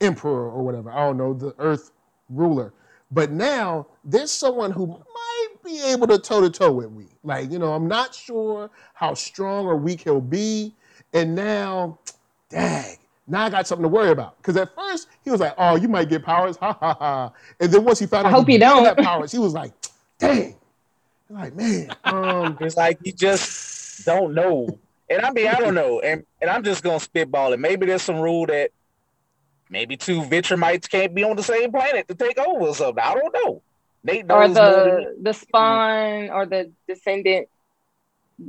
S2: emperor or whatever. I don't know, the Earth ruler. But now there's someone who might be able to toe to toe with me. Like, you know, I'm not sure how strong or weak he'll be. And now, dang, now I got something to worry about. Because at first he was like, oh, you might get powers, ha ha ha. And then once he found
S1: I
S2: out
S1: hope
S2: he
S1: you
S2: did
S1: don't.
S2: have powers, he was like, dang. Like, man, um,
S3: It's like you just don't know. And I mean, I don't know. And and I'm just gonna spitball it. Maybe there's some rule that maybe two Viltrumites can't be on the same planet to take over or something. I don't know. Nate
S1: or
S3: knows than
S1: the the spawn or the descendant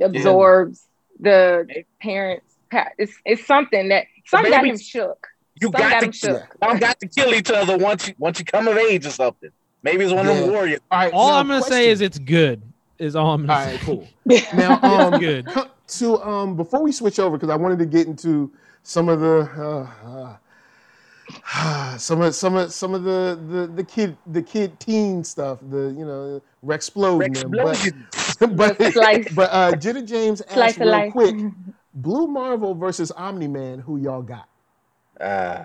S1: absorbs the parents. It's it's something that something got him shook.
S3: You
S1: Something
S3: got
S1: got
S3: to
S1: him shook.
S3: y'all got to kill each other once you once you come of age or something. Maybe it's one of them
S2: Yeah.
S3: warriors.
S2: all right.
S4: All
S2: now,
S4: I'm gonna say is it's good. Is all I'm
S2: all
S4: gonna
S2: right,
S4: say.
S2: cool. Now, um,
S4: good.
S2: co- to um, before we switch over, because I wanted to get into some of the uh, uh, some of some of some of the, the the kid the kid teen stuff, the you know Rex exploding them, but but
S1: Slice.
S2: but uh, Jenna James asked
S1: Slice
S2: real
S1: life.
S2: quick, Blue Marvel versus Omni Man, who y'all got?
S3: Uh,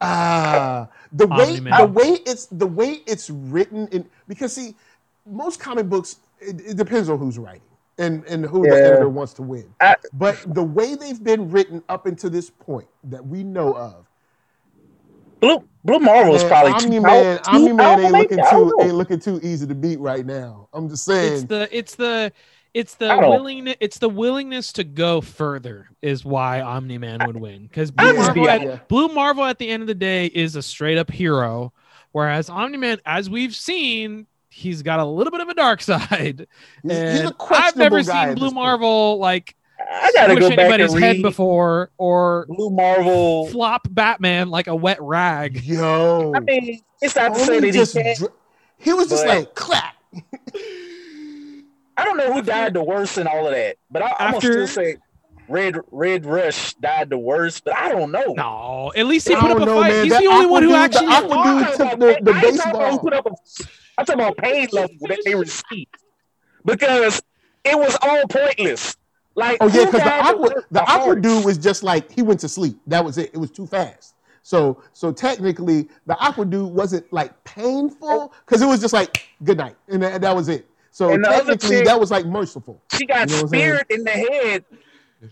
S2: Ah, the way
S4: Omni-Man.
S2: the way it's the way it's written in because see, most comic books it, it depends on who's writing and and who the editor wants to win.
S3: I-
S2: but the way they've been written up until this point that we know of,
S3: Blue Blue Marvel is probably
S2: Omni
S3: too
S2: Man,
S3: powerful-
S2: Omni Man ain't looking
S3: maybe? I don't
S2: too ain't looking too easy to beat right now. I'm just saying.
S4: It's the it's the
S3: it's the
S4: willingness it's the willingness to go further is why Omni Man would win because Blue,
S3: just
S4: Marvel at,
S2: yeah.
S4: Blue Marvel at the end of the day is a straight up hero, whereas Omni Man, as we've seen, he's got a little bit of a dark side.
S2: He's, he's a
S4: And I've never
S2: guy
S4: seen Blue
S2: this point.
S4: Marvel like
S3: I gotta
S4: squish
S3: go back
S4: anybody's
S3: and
S4: head before or
S3: Blue Marvel.
S4: flop Batman like a wet rag.
S2: Yo,
S3: I mean, it's not to say that he
S2: just
S3: can't.
S2: dr- he was just
S3: but-
S2: like clap.
S3: I don't know who died the worst in all of that, but I, I'm
S4: After-
S3: gonna still say Red Red Rush died the worst. But I don't know.
S4: No, at least he
S2: I
S4: put up a
S2: know,
S4: fight.
S2: man.
S4: He's
S2: That
S4: the only one who
S2: Aqua dude- the
S4: actually
S2: Aqua
S3: I'm
S2: dude
S3: talking
S2: took
S3: about
S2: the-
S3: pain-
S2: the
S3: I ain't talking about
S2: baseball.
S3: who put up a- I'm talking about pain level that they received because it was all pointless. Like
S2: Oh yeah, because the
S3: died
S2: aqua the aqua
S3: hardest?
S2: dude was just like he went to sleep. That was it. It was too fast. So so technically the aqua dude wasn't like painful because it was just like good night and that, that was it. So
S3: And
S2: technically
S3: chick-
S2: that was like merciful.
S3: She got
S2: You know what I'm saying?
S3: speared in the head.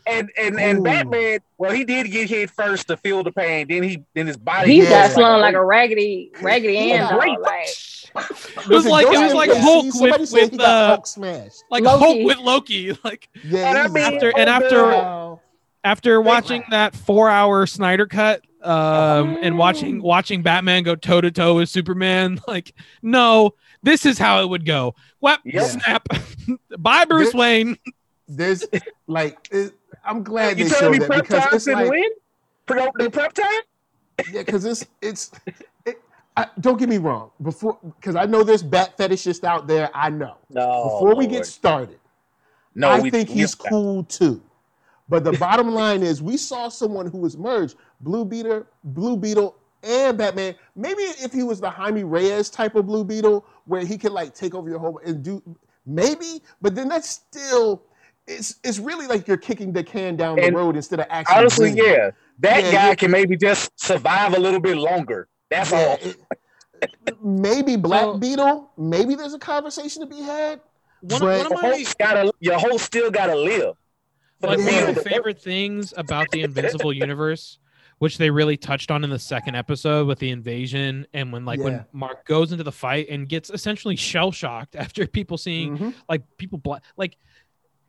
S3: And and and
S2: Ooh.
S3: Batman, well, he did get hit first to feel the pain. Then he then his body.
S1: He
S2: Yeah.
S1: got
S3: was
S1: slung like a raggedy, raggedy
S2: Yeah.
S1: ant.
S3: Great.
S1: Like
S4: It was
S2: Listen,
S4: like it was like Hulk
S2: see,
S4: with,
S2: said
S4: with uh,
S2: Hulk smashed.
S4: like
S1: Loki.
S4: Hulk with Loki. Like
S2: Yeah,
S3: And I mean,
S4: after and
S3: oh,
S4: after
S3: no.
S2: Wow.
S4: after watching that four hour Snyder cut um and watching watching Batman go toe to toe with Superman, like no, this is how it would go. What
S3: Yep.
S4: snap? Bye, Bruce
S2: There-
S4: Wayne.
S2: There's like it, I'm glad
S3: You
S2: they showed
S3: me
S2: that
S3: prep
S2: because
S3: time
S2: it's
S3: didn't
S2: like
S3: win? Prep, the prep time?
S2: Yeah, because it's it's. I, don't get me wrong. Before, because I know there's bat fetishists out there. I know.
S3: No.
S2: Before we get started,
S3: no,
S2: I
S3: we,
S2: think
S3: we-
S2: he's cool too. But the bottom line is, we saw someone who was merged: Blue Beetle, Blue Beetle, and Batman. Maybe if he was the Jaime Reyes type of Blue Beetle, where he could like take over your whole and do maybe. But then that's still. It's, it's really like you're kicking the can down the
S3: And
S2: road instead of actually.
S3: Honestly, yeah. That
S2: Yeah,
S3: guy
S2: yeah.
S3: can maybe just survive a little bit longer. That's
S2: Yeah,
S3: all.
S2: maybe Black
S4: So-
S2: Beetle. Maybe there's a conversation to be had.
S4: One,
S2: But-
S4: one of
S3: Your
S4: my
S3: host gotta, your host still gotta live. For
S4: like
S3: the
S4: one of my favorite things about the Invincible universe which they really touched on in the second episode with the invasion and when like
S2: Yeah.
S4: when Mark goes into the fight and gets essentially shell shocked after people seeing
S2: Mhm.
S4: like people bla- like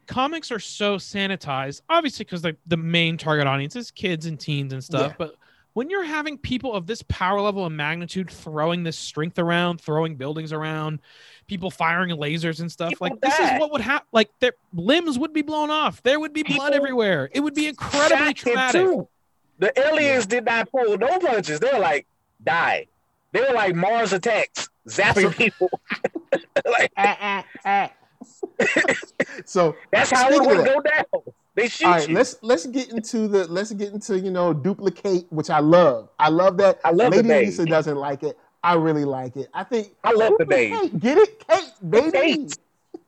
S4: comics are so sanitized obviously because the, the main target audience is kids and teens and stuff
S2: Yeah.
S4: but when you're having people of this power level and magnitude throwing this strength around throwing buildings around people firing lasers and stuff
S3: People
S4: like this is what would happen like their limbs would be blown off there would be blood everywhere it would be incredibly traumatic
S3: too. The aliens did not pull no punches. They were like, die. They were like Mars attacks, zapping people. like
S2: Ah, ah, ah. so
S3: that's how it would go down. They shoot
S2: all right,
S3: you.
S2: let's let's get into the let's get into you know duplicate, which I love. I love that.
S3: I love the
S2: Lady. Lisa doesn't like it. I really like it. I think
S3: I love the name.
S2: Get it, Kate, baby.
S3: Kate.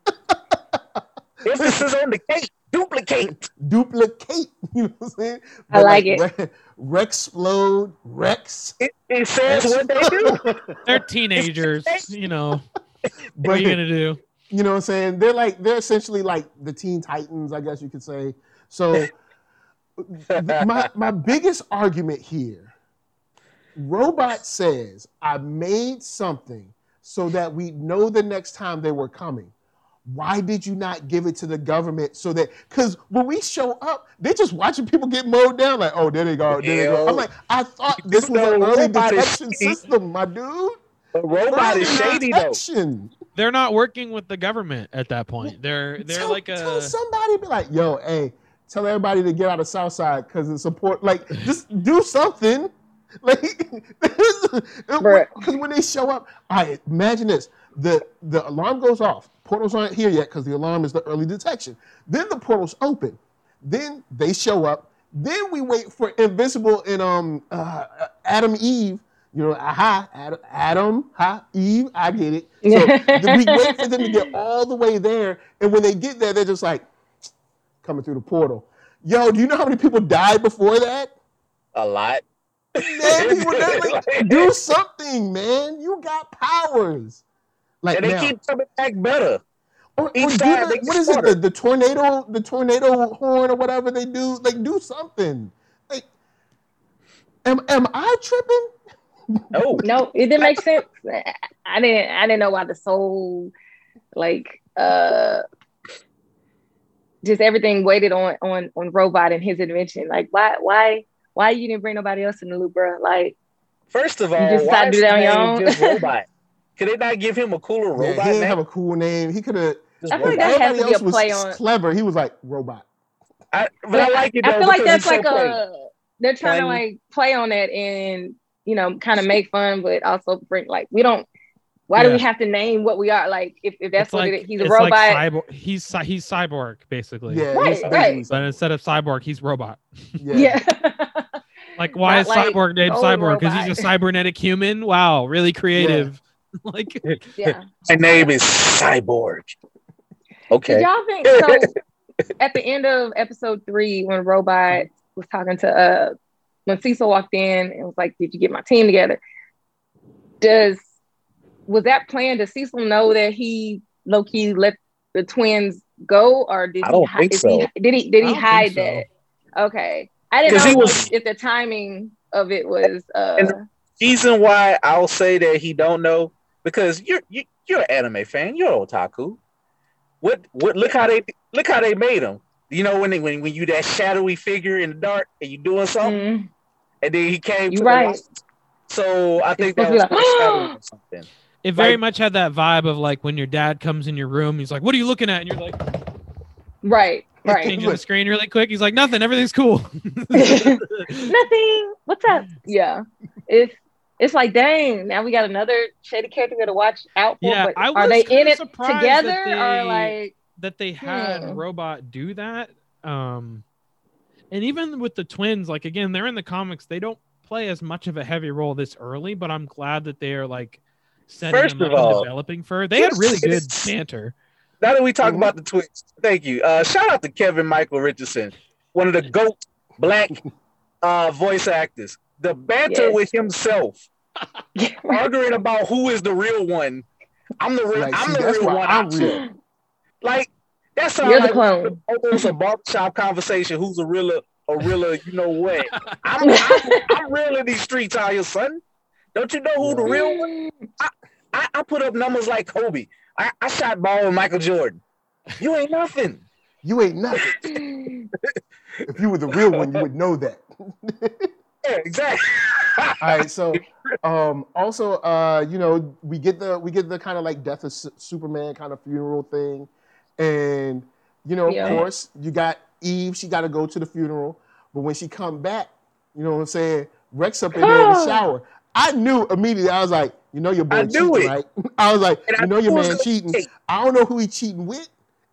S3: Emphasis on the cake. Duplicate.
S2: Duplicate. You know what I'm saying?
S1: I like it.
S2: Re- Rex Splode, Rex.
S3: It, it says what they do.
S4: they're teenagers you know what
S2: but
S4: are you gonna do
S2: you know what I'm saying? They're like they're essentially like the Teen Titans, I guess you could say. So my my biggest argument here, Robot says, I made something so that we know the next time they were coming. Why did you not give it to the government so that because when we show up, they're just watching people get mowed down, like, oh, there they go, there they go. I'm like, I thought this was an early detection system, my dude.
S3: The robot is shady though.
S2: Detection.
S4: they're not working with the government at that point they're they're
S2: tell,
S4: like
S2: tell somebody be like, yo, hey, tell everybody to get out of Southside because it's support. Like, just do something. Like, because when they show up, I imagine this: the the alarm goes off. Portals aren't here yet because the alarm is the early detection. Then the portals open. Then they show up. Then we wait for Invincible and um uh, Atom Eve. You know, aha, Adam, Adam, ha, Eve. I get it. So then we wait for them to get all the way there, and when they get there, they're just like coming through the portal. Yo, do you know how many people died before that?
S3: A lot.
S2: Man, people died. Like, do something, man. You got powers. Like
S3: and they
S2: now,
S3: keep coming back better.
S2: or, or
S3: each
S2: do
S3: time
S2: the-
S3: they
S2: what is it? The, the tornado, the tornado horn, or whatever they do. Like, do something. Like, am am I tripping?
S3: No.
S1: no, it didn't make sense. I didn't. I didn't know why the soul, like, uh, just everything waited on on on robot and his invention. Like, why why why you didn't bring nobody else in the loop, bro? Like,
S3: First of all,
S1: You just
S3: why
S1: to do that on your own?
S3: just robot? Could they not give him a cooler
S2: Yeah,
S3: robot
S2: he didn't
S3: name?
S2: have a cool name. He could have.
S1: I feel like that has
S2: Everybody
S1: to be a
S2: else was
S1: play on-
S2: clever. He was like robot.
S3: I, but I like it.
S1: I feel like that's
S3: it's so
S1: like
S3: plain.
S1: a they're trying to like play on that and you know kind of make fun, but also bring like we don't. Why do we have to name what we are? Like if, if that's
S4: it's
S1: what
S4: like
S1: it is, he's a robot.
S4: like cyborg he's he's cyborg basically
S2: Yeah,
S1: Right,
S2: he's
S1: right.
S4: but instead of cyborg he's robot
S2: Yeah.
S1: yeah.
S4: like why
S1: Not
S4: is
S1: like
S4: cyborg named cyborg because he's a cybernetic human wow really creative like
S1: yeah.
S3: My name is Cyborg. Okay.
S1: Did y'all think so? at the end of episode three, when Robot was talking to uh, when Cecil walked in and was like, "Did you get my team together?" Does was that plan? Does Cecil know that he low key let the twins go, or did
S3: I
S1: he?
S3: don't
S1: hi-
S3: think so.
S1: he did he did he hide
S4: think
S1: that? Okay, I didn't know
S3: he was-
S1: if the timing of it was. Uh,
S3: And- Reason why I'll say that he don't know because you're you, you're an anime fan. You're an otaku. What what? Look how they look how they made him. You know when they, when when you that shadowy figure in the dark and you doing something,
S1: mm,
S3: and then he came
S1: You
S3: to
S1: right.
S3: the light. So I think that was
S1: like,
S3: foreshadowing or something.
S4: it very
S3: Like-
S4: much had that vibe of like when your dad comes in your room he's like what are you looking at and you're like
S1: right, right.
S4: changing the screen really quick he's like nothing everything's cool
S1: Nothing. What's up? Yeah. It's it's like dang, now we got another shady character gotta watch out for.
S4: Yeah,
S1: but
S4: I
S1: are
S4: was
S1: they in it
S4: surprised that
S1: together
S4: they-
S1: or like
S4: that they had
S1: Hmm.
S4: robot do that um and even with the twins like again they're in the comics they don't play as much of a heavy role this early but i'm glad that they are like setting
S3: First
S4: them
S3: of
S4: up
S3: all,
S4: and developing for they had really good
S3: it's-
S4: banter
S3: Now that we talk
S2: Mhm.
S3: about the twins, thank you. Uh, shout out to Kevin Michael Richardson, one of the GOAT black uh, voice actors. The banter
S1: Yes.
S3: with himself, arguing about who is the real one. I'm the real.
S2: Like,
S3: I'm
S2: see,
S3: the real one.
S2: I'm
S3: I'm
S2: real.
S3: Like that sounds
S1: You're the
S3: like
S1: clone.
S3: almost a barbershop conversation. Who's a real? a realer, you know what? I'm, I'm, I'm real in these streets out here, son. Don't you know who the real one? I, I put up numbers like Kobe. I, I shot ball with Michael Jordan. You ain't nothing.
S2: You ain't nothing. if you were the real one, you would know that.
S3: yeah, exactly.
S2: All right, so um, also, uh, you know, we get the we get the kind of like death of S- Superman kind of funeral thing, and you know,
S1: Yeah.
S2: of course, you got Eve. She got to go to the funeral, but when she come back, you know what I'm saying? Rex up in there in the shower. I knew immediately. I was like, you know, your boy
S3: I knew
S2: cheating,
S3: it.
S2: right? I was like,
S3: And I
S2: you know, your
S3: knew it was
S2: man cheating.
S3: take-
S2: I don't know who he cheating with.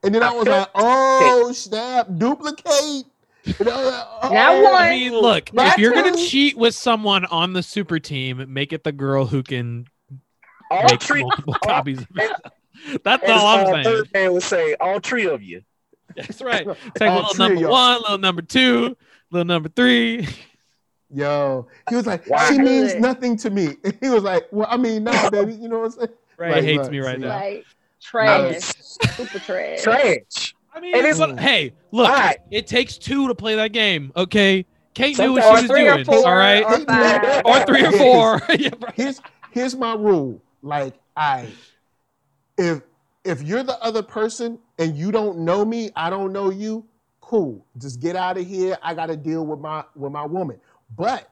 S2: And then I,
S3: I
S2: was like, oh snap, duplicate. And I was like,
S1: Now
S2: oh.
S1: what?
S4: I mean, look,
S2: That
S4: if you're gonna cheat with someone on the super team, make it the girl who can
S3: All
S4: make
S3: three.
S4: multiple
S3: all-
S4: copies of
S3: and-
S4: herself. That's
S3: As
S4: all I'm saying.
S3: Third man would say, all three of you.
S4: That's right. Take
S2: All
S4: little number one, little number two, little number three.
S2: Yo, he was like,
S3: Wow.
S2: she means nothing to me. And he was like, well, I mean, nah, baby, you know what I'm saying?
S4: Right,
S2: Like,
S4: hates
S2: look,
S4: me right
S2: see,
S4: now.
S1: like trash,
S3: I'm
S1: super trash.
S3: trash.
S4: I mean,
S3: It is-
S4: but, hey, look,
S3: All right.
S4: it takes two to play that game. Okay, Kate knew what she was doing.
S1: four,
S4: all right,
S1: or
S4: or three or four. Yeah, right.
S2: Here's here's my rule. Like, I if if you're the other person and you don't know me, I don't know you, cool. Just get out of here. I gotta deal with my with my woman. But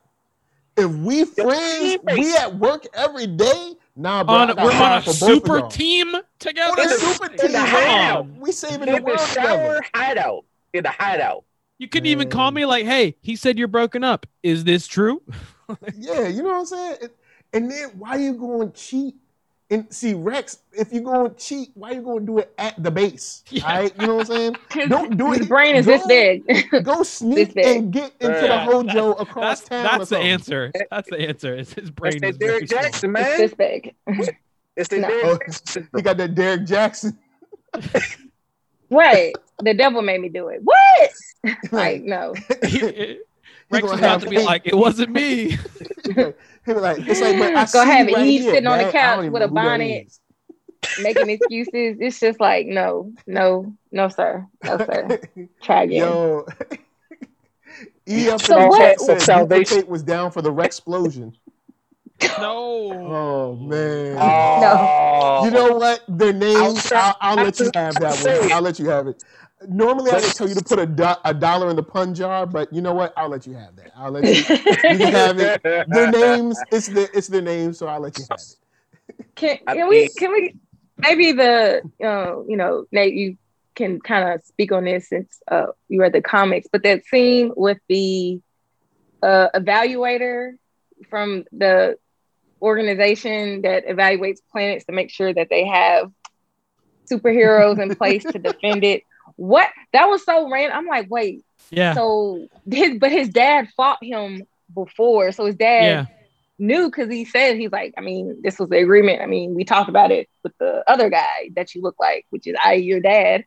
S2: if we friends, we at work every day, nah, bro.
S4: on, we're on a
S2: for both of
S4: super team together.
S2: On a
S3: In the-
S2: super
S3: in the hideout.
S2: We saving
S3: In the
S2: world together.
S3: hideout. In the hideout.
S4: You couldn't even call me like, "Hey, he said you're broken up. Is this true?"
S2: Yeah, you know what I'm saying? And- And then why you going cheat? And see, Rex, if you're going to cheat, why you going to do it at the base?
S4: Yeah.
S2: All right, you know what I'm saying? Don't do
S1: his
S2: it.
S1: brain is
S2: Go-
S1: this big.
S2: Go sneak
S1: big.
S2: and get into
S3: Yeah.
S2: the hojo across
S4: That's
S2: town.
S4: that's the answer. That's the answer. It's his brain
S3: That's
S4: is
S3: that
S4: very
S3: Derek
S4: small.
S3: Jackson,
S1: it's
S3: man.
S1: this big.
S3: It's the
S1: No.
S2: Oh,
S3: Derek Jackson
S2: He
S3: syndrome.
S2: got that Derek Jackson.
S1: Right. The devil made me do it. What? like, no.
S4: Rex
S2: gonna
S4: is about to be
S2: hate.
S4: like, "It wasn't me."
S2: he was like, it's like, but I
S1: Go
S2: see
S1: ahead,
S2: right
S1: he's
S2: here,
S1: sitting on the couch with a
S2: know who that
S1: bonnet. Making excuses. It's just like, no, no, no, sir. No, sir. Try again.
S2: Yo, E up
S1: So
S2: in the
S1: what-
S2: chat said
S3: Salvation.
S2: was down for the Rex explosion.
S4: no.
S2: Oh man.
S3: Oh.
S2: You know what? Their names.
S3: Outside-
S2: I'll, I'll let you have that one. I'll let you have it. Normally, I would tell you to put a, do- a dollar in the pun jar, but you know what? I'll let you have that. I'll let you. You can have it. Their names. It's the it's their names, so I'll let you have it.
S1: Can, can we can we maybe the uh, you know Nate you can kind of speak on this since uh, you read the comics, but that scene with the uh, evaluator from the organization that evaluates planets to make sure that they have superheroes in place to defend it. What that was so random. I'm like, wait,
S4: Yeah.
S1: so his but his dad fought him before, so his dad
S4: Yeah.
S1: knew because he said he's like, I mean, this was the agreement. I mean, we talked about it with the other guy that you look like, which is I, your dad.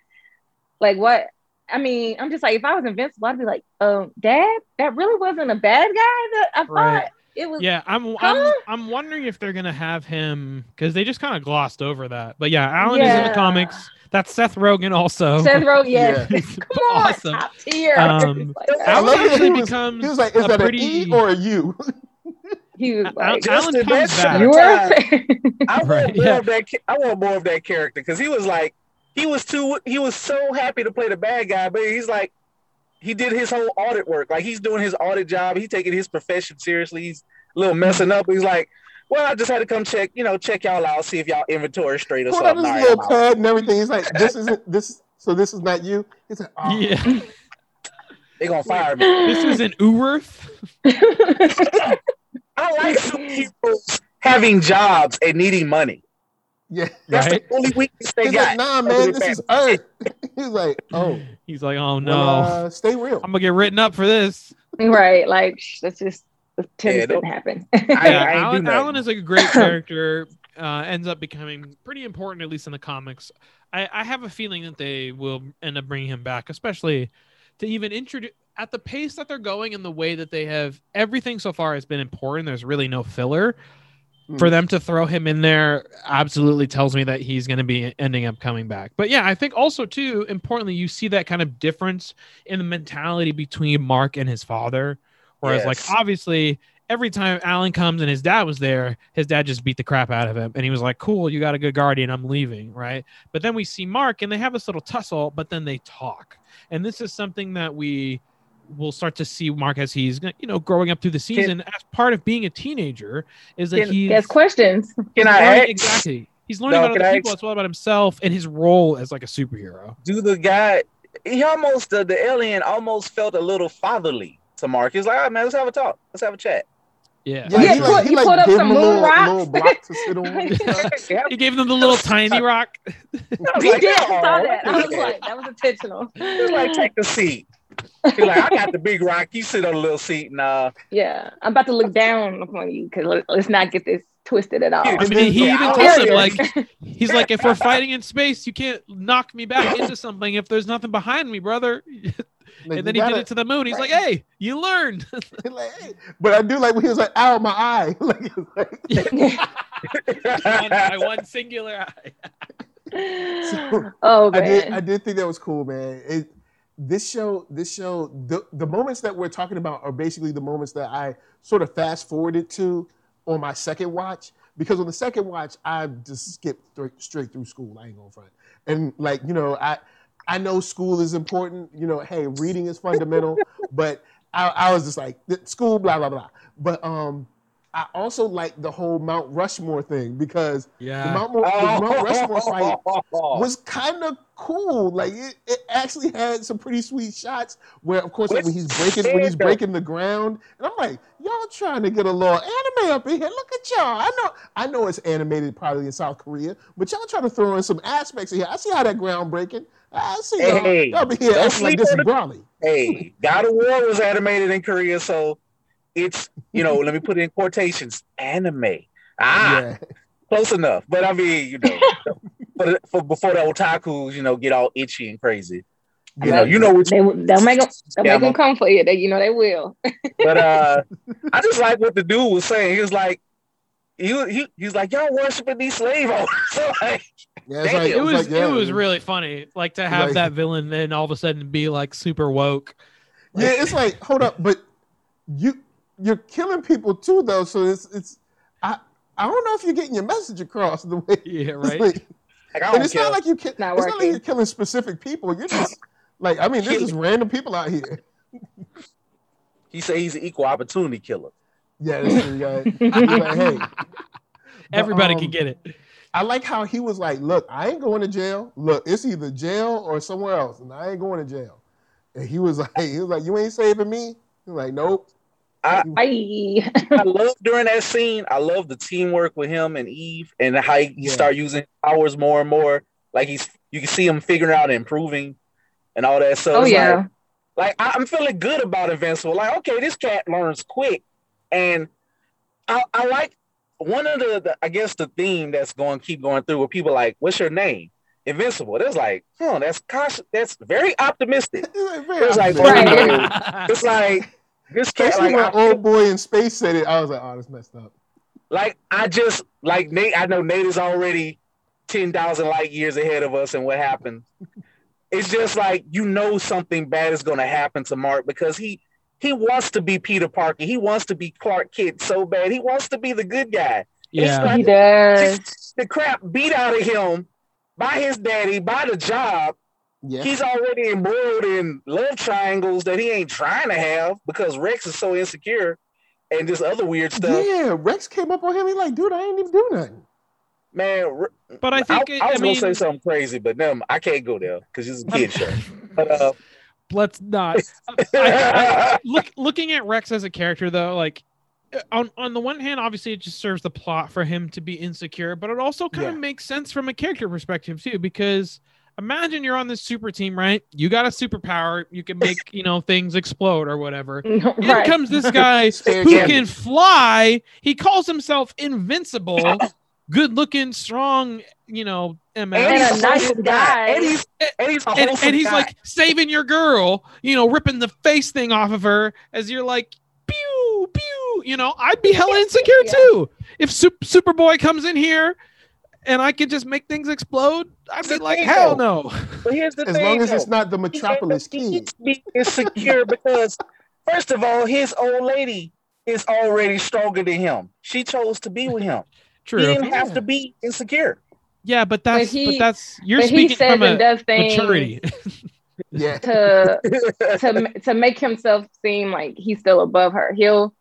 S1: Like what? I mean, I'm just like, if I was invincible, I'd be like, um, dad, that really wasn't a bad guy. That I thought it was.
S4: Yeah, I'm I'm I'm wondering if they're gonna have him because they just kind of glossed over that. But yeah, Allen is in the comics. That's Seth Rogen also.
S1: Seth Rogen, yeah,
S2: Yeah.
S1: come on,
S4: Awesome.
S1: top tier.
S4: Um,
S1: Like,
S2: I
S4: Allen
S2: love that
S4: actually
S2: he was,
S4: becomes
S2: he was like, "Is
S4: a
S2: that
S4: pretty-
S2: an E or a U?"
S1: he was like,
S3: Allen
S4: comes back.
S1: you were.
S3: I want
S4: Right,
S3: more
S4: yeah.
S3: of that. I want more of that character because he was like, he was too. He was so happy to play the bad guy, but he's like, he did his whole audit work. Like he's doing his audit job. He's taking his profession seriously. He's a little messing up. He's like, well, I just had to come check. You know, check y'all out, see if y'all inventory straight or
S2: Pulled out
S3: something.
S2: his
S3: All right,
S2: little
S3: I'm out.
S2: pad and everything. He's like, "This isn't this." So this is not you. He's like, oh.
S4: yeah,
S3: They gonna fire me.
S4: this is an Uworth.
S3: I like superheroes having jobs and needing money.
S2: yeah."
S3: That's
S4: Right.
S3: the only weakness they
S2: He's
S3: got.
S2: like, "Nah, man, this is Earth." He's like, "Oh,
S4: He's like, oh no,
S2: well, uh, stay real."
S4: I'm gonna get written up for this.
S1: right, like sh- that's just pretend
S3: Yeah,
S1: it didn't happen.
S3: I-
S4: yeah,
S3: I Allen.
S4: Allen is like a great character. Uh, ends up becoming pretty important, at least in the comics. I, I have a feeling that they will end up bringing him back, especially to even introduce at the pace that they're going and the way that they have everything so far has been important. There's really no filler. for them to throw him in there absolutely tells me that he's going to be ending up coming back. But yeah, I think also too importantly, you see that kind of difference in the mentality between Mark and his father. Whereas,
S3: Yes.
S4: like obviously, every time Allen comes and his dad was there, his dad just beat the crap out of him, and he was like, "Cool, you got a good guardian. I'm leaving." Right. But then we see Mark, and they have this little tussle, but then they talk, and this is something that we will start to see Mark as he's you know growing up through the season as part of being a teenager is that
S1: He has questions.
S3: Can I
S4: learning- exactly. He's learning
S3: No,
S4: about other
S3: I
S4: people
S3: ex-
S4: as well about himself and his role as like a superhero.
S3: do the guy? He almost the, the alien almost felt a little fatherly to Mark. He's like, "All right, man, let's have a talk. Let's have a chat."
S4: Yeah.
S2: Yeah,
S1: Yeah,
S2: he
S1: put-
S2: like, he
S1: he
S2: like
S1: put up
S2: gave
S1: some moon
S2: little,
S1: rocks.
S2: little block to sit on. and stuff.
S3: Yeah,
S4: He gave them the little tiny rock.
S3: I was
S1: He
S3: like,
S1: did. I
S3: "Oh,
S1: saw that. I was like, that was intentional.
S3: He's like, take a seat. He's like, I got the big rock. You sit on a little seat and uh
S1: Yeah, I'm about to look down upon you because let's not get this twisted at all.
S4: I mean, he even told him
S3: like-
S4: like he's like, if we're fighting in space, you can't knock me back into something if there's nothing behind me, brother.
S2: Like,
S4: and then he did
S2: gotta-
S4: it to the moon. He's like,
S1: Right.
S4: hey, you learned.
S2: like, hey. But I do like when he was like, "Ow, my eye!" like,
S4: one, my one singular eye.
S1: oh
S2: I did.
S1: man,
S2: I did think that was cool, man. It, this show, this show, the the moments that we're talking about are basically the moments that I sort of fast forwarded to on my second watch because on the second watch I just skipped straight, straight through school. I ain't gonna front. And like you know, I I know school is important. You know, hey, reading is fundamental, but I, I was just like school, blah blah blah. But um, I also like the whole Mount Rushmore thing because the
S4: Yeah.
S2: Mount, Mo- the Mount Rushmore fight was kind of cool. Like it, it actually had some pretty sweet shots where, of course, like when he's breaking when he's breaking the ground, and I'm like, y'all trying to get a little anime up in here. Look at y'all. I know, I know it's animated probably in South Korea, but y'all trying to throw in some aspects of here. I see how that ground breaking. I see y'all.
S3: Hey,
S2: y'all be here
S3: don't
S2: acting like this is
S3: on
S2: Brawley.
S3: hey, God of War was animated in Korea, so it's you know, let me put it in quotations, anime. Ah,
S2: Yeah,
S3: close enough. But I mean, you know, for, for before the otakus, you know, get all itchy and crazy. You know, you know what
S1: they they'll make them they'll
S3: Yeah,
S1: make them come for you. They you know they will.
S3: But uh, I just like what the dude was saying. He was like, he was- he he's like, y'all worshiping these slave owners. so like,
S2: yeah. It's like,
S4: It was
S2: like, yeah,
S4: it was really funny, like to have
S2: Like-
S4: that villain then all of a sudden be like super woke.
S2: Yeah, it's like, hold up, but you you're killing people too, though. So it's it's I I don't know if you're getting your message across the way.
S4: Yeah, right.
S2: like-
S3: like
S2: and it's
S3: care.
S2: not like you ki- it's
S1: not
S2: not like
S1: working.
S2: you're killing specific people. You're just like I mean, this is random people out here.
S3: he said he's an equal opportunity killer.
S2: Yeah, that's true. Yeah. Like, hey, But,
S4: Everybody
S2: um,
S4: can get it.
S2: I like how he was like, look, I ain't going to jail. Look, it's either jail or somewhere else, and I ain't going to jail. And he was like, he was like, you ain't saving me. He was like, nope.
S3: I,
S1: Bye.
S3: I love during that scene. I love the teamwork with him and Eve, and how he, he
S2: Yeah.
S3: start using powers more and more. Like he's, you can see him figuring out and improving, and all that. So
S1: oh yeah.
S3: like, like I, I'm feeling good about Invincible. Like, okay, this cat learns quick, and I, I like one of the, the, I guess the theme that's going to keep going through where people are like, "What's your name?" Invincible. That's like, huh, that's cautious. That's very optimistic.
S2: He's like, very
S3: It's like,
S2: optimistic.
S1: Right.
S3: It's like this cat,
S2: Especially
S3: like,
S2: when
S3: I,
S2: old boy in space said it, I was like, oh, that's messed up.
S3: like I just like Nate. I know Nate is already ten thousand light years ahead of us, and what happened? It's just like you know something bad is going to happen to Mark because he he wants to be Peter Parker. He wants to be Clark Kent so bad. He wants to be the good guy.
S4: yeah.
S1: He does.
S3: The crap beat out of him by his daddy, by the job.
S2: Yeah.
S3: He's already embroiled in love triangles that he ain't trying to have because Rex is so insecure and this other weird stuff.
S2: Yeah, Rex came up on him. He like, dude, I ain't even do nothing.
S3: Man,
S4: But I
S3: I,
S4: think it-
S3: I
S4: I
S3: was
S4: mean,
S3: gonna say something crazy, but no, I can't go there because it's a kid show. But uh,
S4: let's not. I, I, look looking at Rex as a character though, like on on the one hand, obviously it just serves the plot for him to be insecure, but it also kind of makes sense from a character perspective too, because imagine you're on this super team, right? You got a superpower, you can make you know things explode or whatever.
S1: Right.
S4: comes this guy who can fly. He calls himself invincible, good looking, strong, you know, MS.
S3: and
S1: And
S3: he's
S1: a
S3: a
S1: nice
S3: wholesome
S1: guy.
S3: and he's and he's
S4: and, and he's
S3: guy.
S4: like saving your girl, you know, ripping the face thing off of her as you're like, pew, pew. You know, I'd be hella insecure
S1: Yeah.
S4: too. If Sup- Superboy comes in here and I could just make things explode, I'd be like, hell no.
S3: But here's the
S2: As
S3: thing,
S2: long as it's not the Metropolis
S3: can't- he
S2: kid.
S3: be insecure because, first of all, his old lady is already stronger than him. She chose to be with him.
S4: True.
S3: He didn't have
S2: Yeah.
S3: to be insecure.
S4: Yeah, but that's but,
S1: he-
S4: that's you're
S1: but he
S4: speaking
S1: says
S4: from
S1: and
S4: a
S1: does things
S4: maturity.
S2: Yeah.
S1: to to to make himself seem like he's still above her. He'll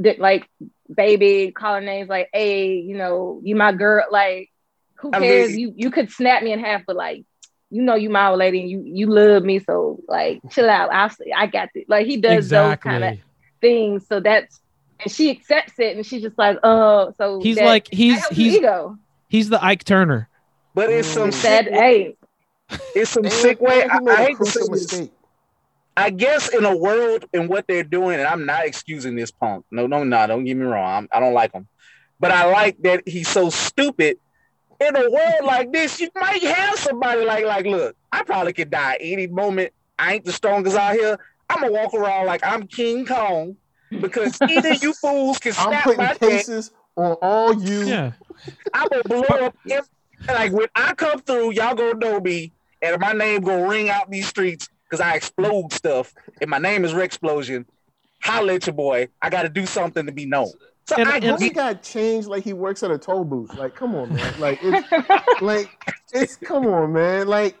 S1: di- like baby call her names like, hey, you know, you my girl. Like, who
S3: I
S1: cares?
S3: mean-
S1: you you could snap me in half, but like, you know, you my old lady, and you you love me, so like, chill out. I I got this. Like he does those kind of things. So that's and she accepts it, and she's just like, oh, so
S4: He's
S1: that-
S4: like he's he's
S1: ego.
S4: he's the Ike Turner.
S3: But it's some
S2: Mm.
S1: That
S3: sick,
S1: hey,
S3: it's some sick way.
S2: and
S3: I,
S2: he made
S3: I
S2: a
S3: hate to say this.
S2: mistake.
S3: I guess in a world in what they're doing, and I'm not excusing this punk. No, no, no, don't get me wrong. I'm, I don't like him, but I like that he's so stupid. In a world like this, you might have somebody like, like, look, I probably could die any moment. I ain't the strongest out here. I'm gonna walk around like I'm King Kong because either you fools can
S2: I'm putting
S3: my neck.
S2: cases on all you.
S4: Yeah.
S3: I'm gonna blow up. If, like when I come through, y'all gonna know me, and my name gonna ring out these streets because I explode stuff, and my name is Rex Explosion. Holla at your boy. I got to do something to be known. So
S4: And-
S3: I
S4: and-
S2: He got changed like he works at a toll booth. Like, come on, man. Like, it's like it's come on, man. Like,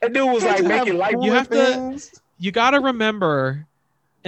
S3: that dude was like
S2: you have
S3: making life.
S4: You have to- you got to remember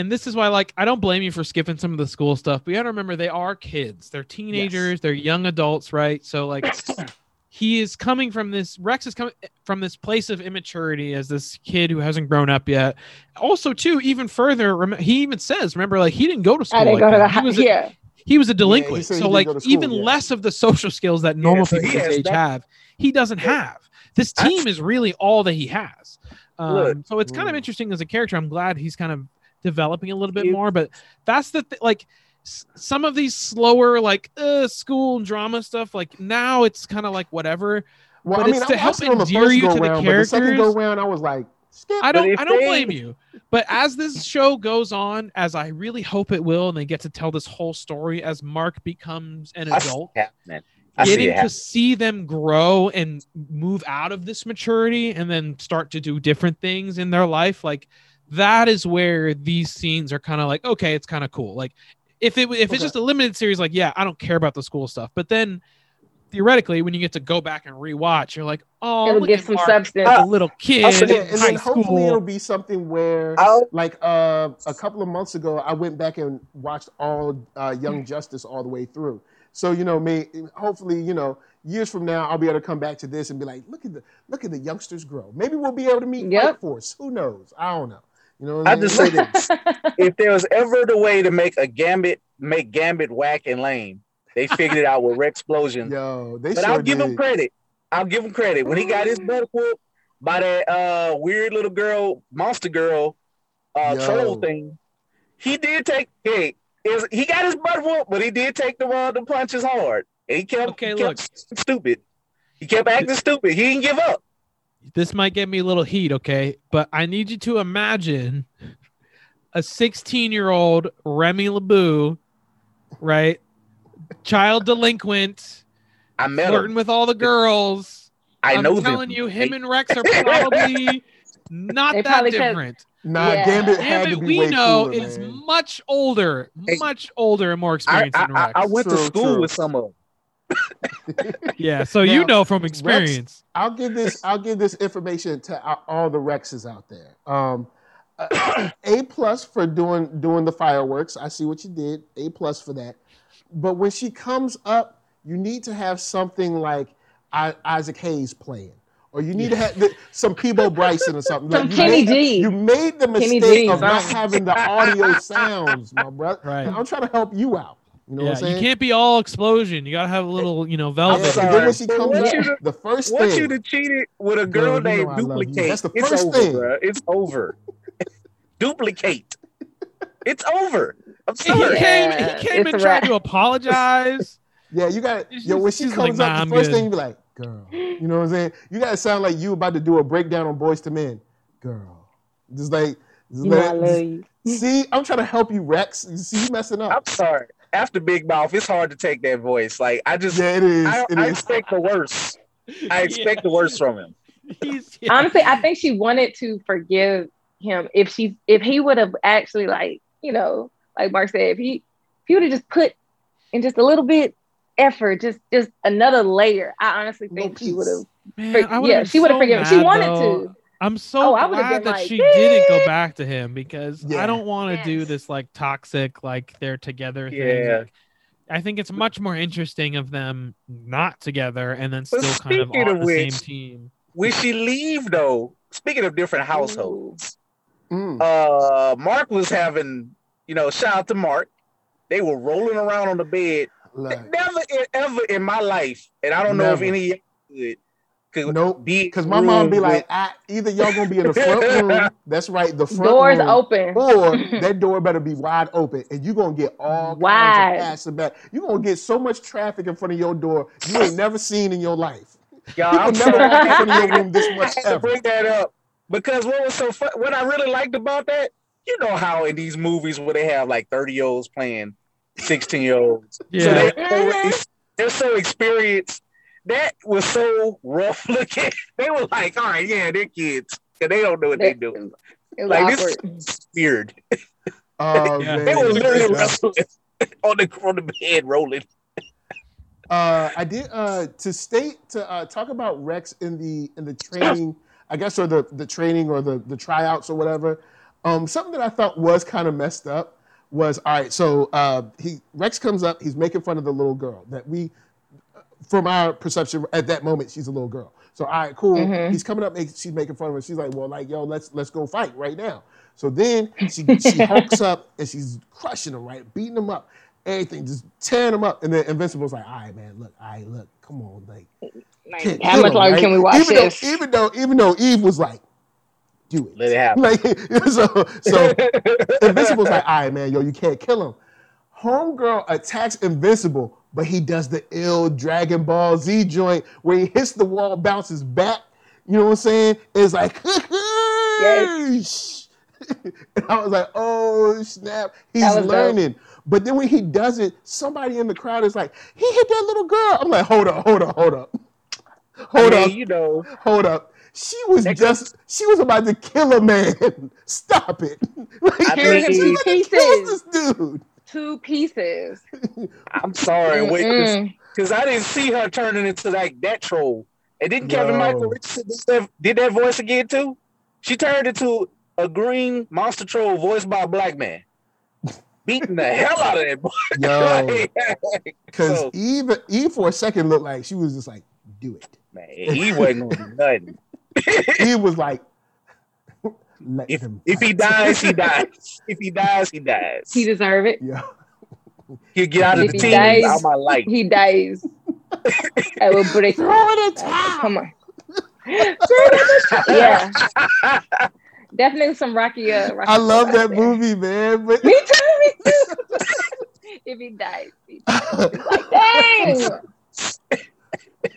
S4: and this is why like i don't blame you for skipping some of the school stuff but you got to remember they are kids. They're teenagers they're young adults right? So like he is coming from this rex is coming from this place of immaturity as this kid who hasn't grown up yet. Also too even further rem- he even says remember like he didn't go to school
S1: I didn't
S4: like
S1: go to the
S4: he
S1: house.
S4: was a,
S1: Yeah,
S4: he was a delinquent.
S2: said he
S4: so like
S2: school,
S4: even
S2: yeah.
S4: less of the social skills that normal
S3: so
S4: people
S3: he
S4: his age
S3: that-
S4: have he doesn't have. This
S3: That's-
S4: team is really all that he has. Um,
S3: Look.
S4: so it's kind of
S2: Mm.
S4: interesting as a character. I'm glad he's kind of developing a little bit more but that's the th- like s- some of these slower like uh, school drama stuff like now it's kind of like whatever
S2: Well,
S4: But
S2: I mean,
S4: it's
S2: I
S4: to help
S2: watched it on the
S4: endear
S2: first
S4: you
S2: go
S4: to the
S2: round, but the second go round, I was like, skip.
S4: I don't I don't
S3: they-
S4: blame you. But as this show goes on, as I really hope it will, and they get to tell this whole story as Mark becomes an
S3: I see
S4: adult,
S3: it happening. I
S4: getting
S3: it
S4: to
S3: happening.
S4: see them grow and move out of this maturity and then start to do different things in their life, like that is where these scenes are kind of like, okay, it's kind of cool. Like if it if
S2: Okay.
S4: it's just a limited series, like yeah, I don't care about the school stuff. But then theoretically, when you get to go back and rewatch, you're like, oh,
S1: it'll
S4: look
S1: give
S4: at
S1: some
S4: Mark,
S1: substance.
S4: a little kid
S3: Also,
S2: yeah,
S4: in
S2: and
S4: high
S2: then hopefully it'll be something where,
S3: I'll-
S2: like uh, a couple of months ago, I went back and watched all uh. Young Justice all the way through. So you know, me hopefully you know years from now I'll be able to come back to this and be like, look at the look at the youngsters grow. Maybe we'll be able to meet
S1: Yep.
S2: Fight Force. Who knows? I don't know. You know, what
S3: I
S2: I'm
S3: just say this: if there was ever the way to make a Gambit, make Gambit whack and lame, they figured it out with Rex Explosion.
S2: Yo, they
S3: But
S2: sure
S3: I'll give
S2: did.
S3: him credit. I'll give him credit when he got his butt whooped by that uh, weird little girl, monster girl, uh,
S2: Yo.
S3: troll thing. He did take. Hey, is he got his butt whooped, but he did take the uh, the punches hard. And he kept,
S4: Okay,
S3: he
S4: look.
S3: kept stupid. He kept acting stupid. He didn't give up.
S4: This might get me a little heat, okay? But I need you to imagine a 16 year old Remy LeBeau, right? Child delinquent,
S3: I met
S4: flirting
S3: him.
S4: with all the girls.
S3: I
S4: I'm
S3: know
S4: telling
S3: them.
S4: you, him and Rex are probably not
S1: They
S4: that
S1: probably could-
S4: different.
S2: Nah,
S1: Yeah.
S2: Gambit had
S4: Damn
S2: to be
S4: we
S2: way
S4: know
S2: cooler,
S4: is
S2: man.
S4: much older,
S3: Hey,
S4: much older and more experienced
S3: I,
S4: than
S3: I,
S4: Rex.
S3: I went to school
S2: true.
S3: with some of them.
S4: yeah, so you know from experience.
S2: I'll give this. I'll give this information to all the Rexes out there. Um, a plus for doing doing the fireworks. I see what you did. A plus for that. But when she comes up, you need to have something like I, Isaac Hayes playing, or you need to have the, some Peabo Bryson or something.
S1: Some
S2: you
S1: Kenny
S2: made,
S1: G.
S2: You made the mistake of not having the audio sounds, my brother.
S4: Right.
S2: I'm trying to help you out. You know
S4: yeah,
S2: what I'm
S4: you can't be all explosion. You gotta have a little, you know, velvet.
S3: I'm
S2: and then when
S3: sorry.
S2: she comes
S3: once
S2: up,
S3: you to-
S2: the first
S3: Once
S2: thing.
S3: you'd have cheated with a
S2: Girl,
S3: girl
S2: you know
S3: named
S2: I love you.
S3: Duplicate,
S2: That's the
S3: it's
S2: first
S3: over,
S2: thing.
S3: bruh. It's over. Duplicate. It's over. I'm
S4: he
S3: sorry.
S4: came,
S1: Yeah,
S4: he came and tried to apologize.
S2: Yeah, you got
S4: It's
S2: yo. When she comes
S4: like,
S2: up,
S4: "Nah,
S2: the
S4: I'm
S2: first
S4: good."
S2: thing you be like, "Girl," you know what I'm saying? You gotta sound like you about to do a breakdown on Boyz II Men, girl. Just like Just
S1: You know I love you.
S2: See, I'm trying to help you, Rex. You see, you messing up.
S3: I'm sorry. After Big Mouth, it's hard to take that voice. Like I just,
S2: Yeah, it is.
S3: I,
S2: It
S3: I
S2: is.
S3: expect the worst. I expect the worst from him.
S4: He's, yeah.
S1: Honestly, I think she wanted to forgive him if she if he would have actually like, you know, like Mark said, if he if he would have just put in just a little bit effort, just just another layer, I honestly
S2: No
S1: think she would have
S4: Man,
S1: for- yeah,
S4: been
S1: she would've
S4: so
S1: forgiven- she wanted
S4: though.
S1: to.
S4: I'm so
S1: Oh,
S4: glad that
S1: like,
S4: she didn't go back to him because
S2: Yeah.
S4: I don't want to do this like toxic, like they're together thing.
S3: Yeah.
S4: Like, I think it's much more interesting of them not together and then
S3: But
S4: still kind of
S3: speaking
S4: on
S3: of
S4: the same team.
S3: When she leave though, speaking of different households,
S2: Mm.
S3: uh, Mark was having, you know, shout out to Mark. They were rolling around on the bed.
S2: Look,
S3: Never ever in my life, and I don't know if
S2: Never.
S3: any of y'all could, could
S2: Nope. Because my mom be
S3: room
S2: like, I, either y'all gonna be in the front room. That's right, the front
S1: doors
S2: room.
S1: open.
S2: Or that door better be wide open, and you're gonna get all kinds
S1: Wide.
S2: of passing back. You're gonna get so much traffic in front of your door you ain't never seen in your life.
S3: y'all. I'm
S2: People never walk in front of your room this much
S3: I
S2: much
S3: had to
S2: ever.
S3: bring that up because what was so fun, what I really liked about that, you know how in these movies where they have like 30 year olds playing 16 year olds. So
S4: Yeah.
S3: they already, they're so experienced. That was so rough looking. They were like, all right, yeah, they're kids. And they don't know what they
S1: It
S3: do.
S1: was, it was
S3: Like
S1: awkward.
S3: this is weird.
S2: Oh
S4: Yeah.
S2: man.
S3: They were literally wrestling on the on the bed rolling.
S2: Uh, I did uh, to state to uh, talk about Rex in the in the training, I guess, or the the training or the the tryouts or whatever. Um, something that I thought was kind of messed up was all right. So uh, he Rex comes up, he's making fun of the little girl that we, from our perception at that moment, she's a little girl. So all right, cool.
S1: Mhm.
S2: He's coming up, make, she's making fun of her. She's like, well, like yo, let's let's go fight right now. So then she she hulks up and she's crushing him, right, beating him up everything, just tearing him up. And then Invincible's like, all right, man, look, all right, look, come on, like,
S1: Like, how much
S2: him,
S1: longer
S2: right?
S1: can we watch
S2: even
S1: this?
S2: Though, even though, even though Eve was like, do it.
S3: Let it happen.
S2: Like, so, so Invincible's like, all right, man, yo, you can't kill him. Homegirl attacks Invincible, but he does the ill Dragon Ball Z joint where he hits the wall, bounces back. You know what I'm saying? It's like,
S1: Yes.
S2: and I was like, oh snap, he's
S1: was dope.
S2: learning. But then when he does it, somebody in the crowd is like, he hit that little girl. I'm like, hold up, hold up, hold up. Hold
S3: I
S2: up,
S3: you know,
S2: hold up. She was
S3: Next-
S2: just, she was about to kill a man. Stop it. Like,
S3: I mean-
S1: to
S2: she kills this dude.
S1: Two pieces.
S3: I'm sorry, wait, because I didn't see her turning into like that troll. And didn't Kevin
S2: No.
S3: Michael Richardson did that, did that voice again too? She turned into a green monster troll voiced by a black man, beating the hell out of that boy.
S2: Yo, because
S3: So-
S2: Eve, Eve for a second looked like she was just like, do it.
S3: Man, he wasn't gonna do nothing.
S2: Eve was like, let
S3: If
S2: him.
S3: if he dies, he dies. If he dies, he dies.
S1: He deserve it.
S2: yeah.
S3: He'll get out of
S1: If
S3: the team
S1: dies-
S3: out my life.
S1: He dies. I will break.
S2: Throw it a
S1: Uh. Come on. yeah, definitely some Rocky. Uh, Rocky
S2: I love that
S1: there.
S2: movie, man. But
S1: Me too. Me too. if he dies, he dies. Like, dang,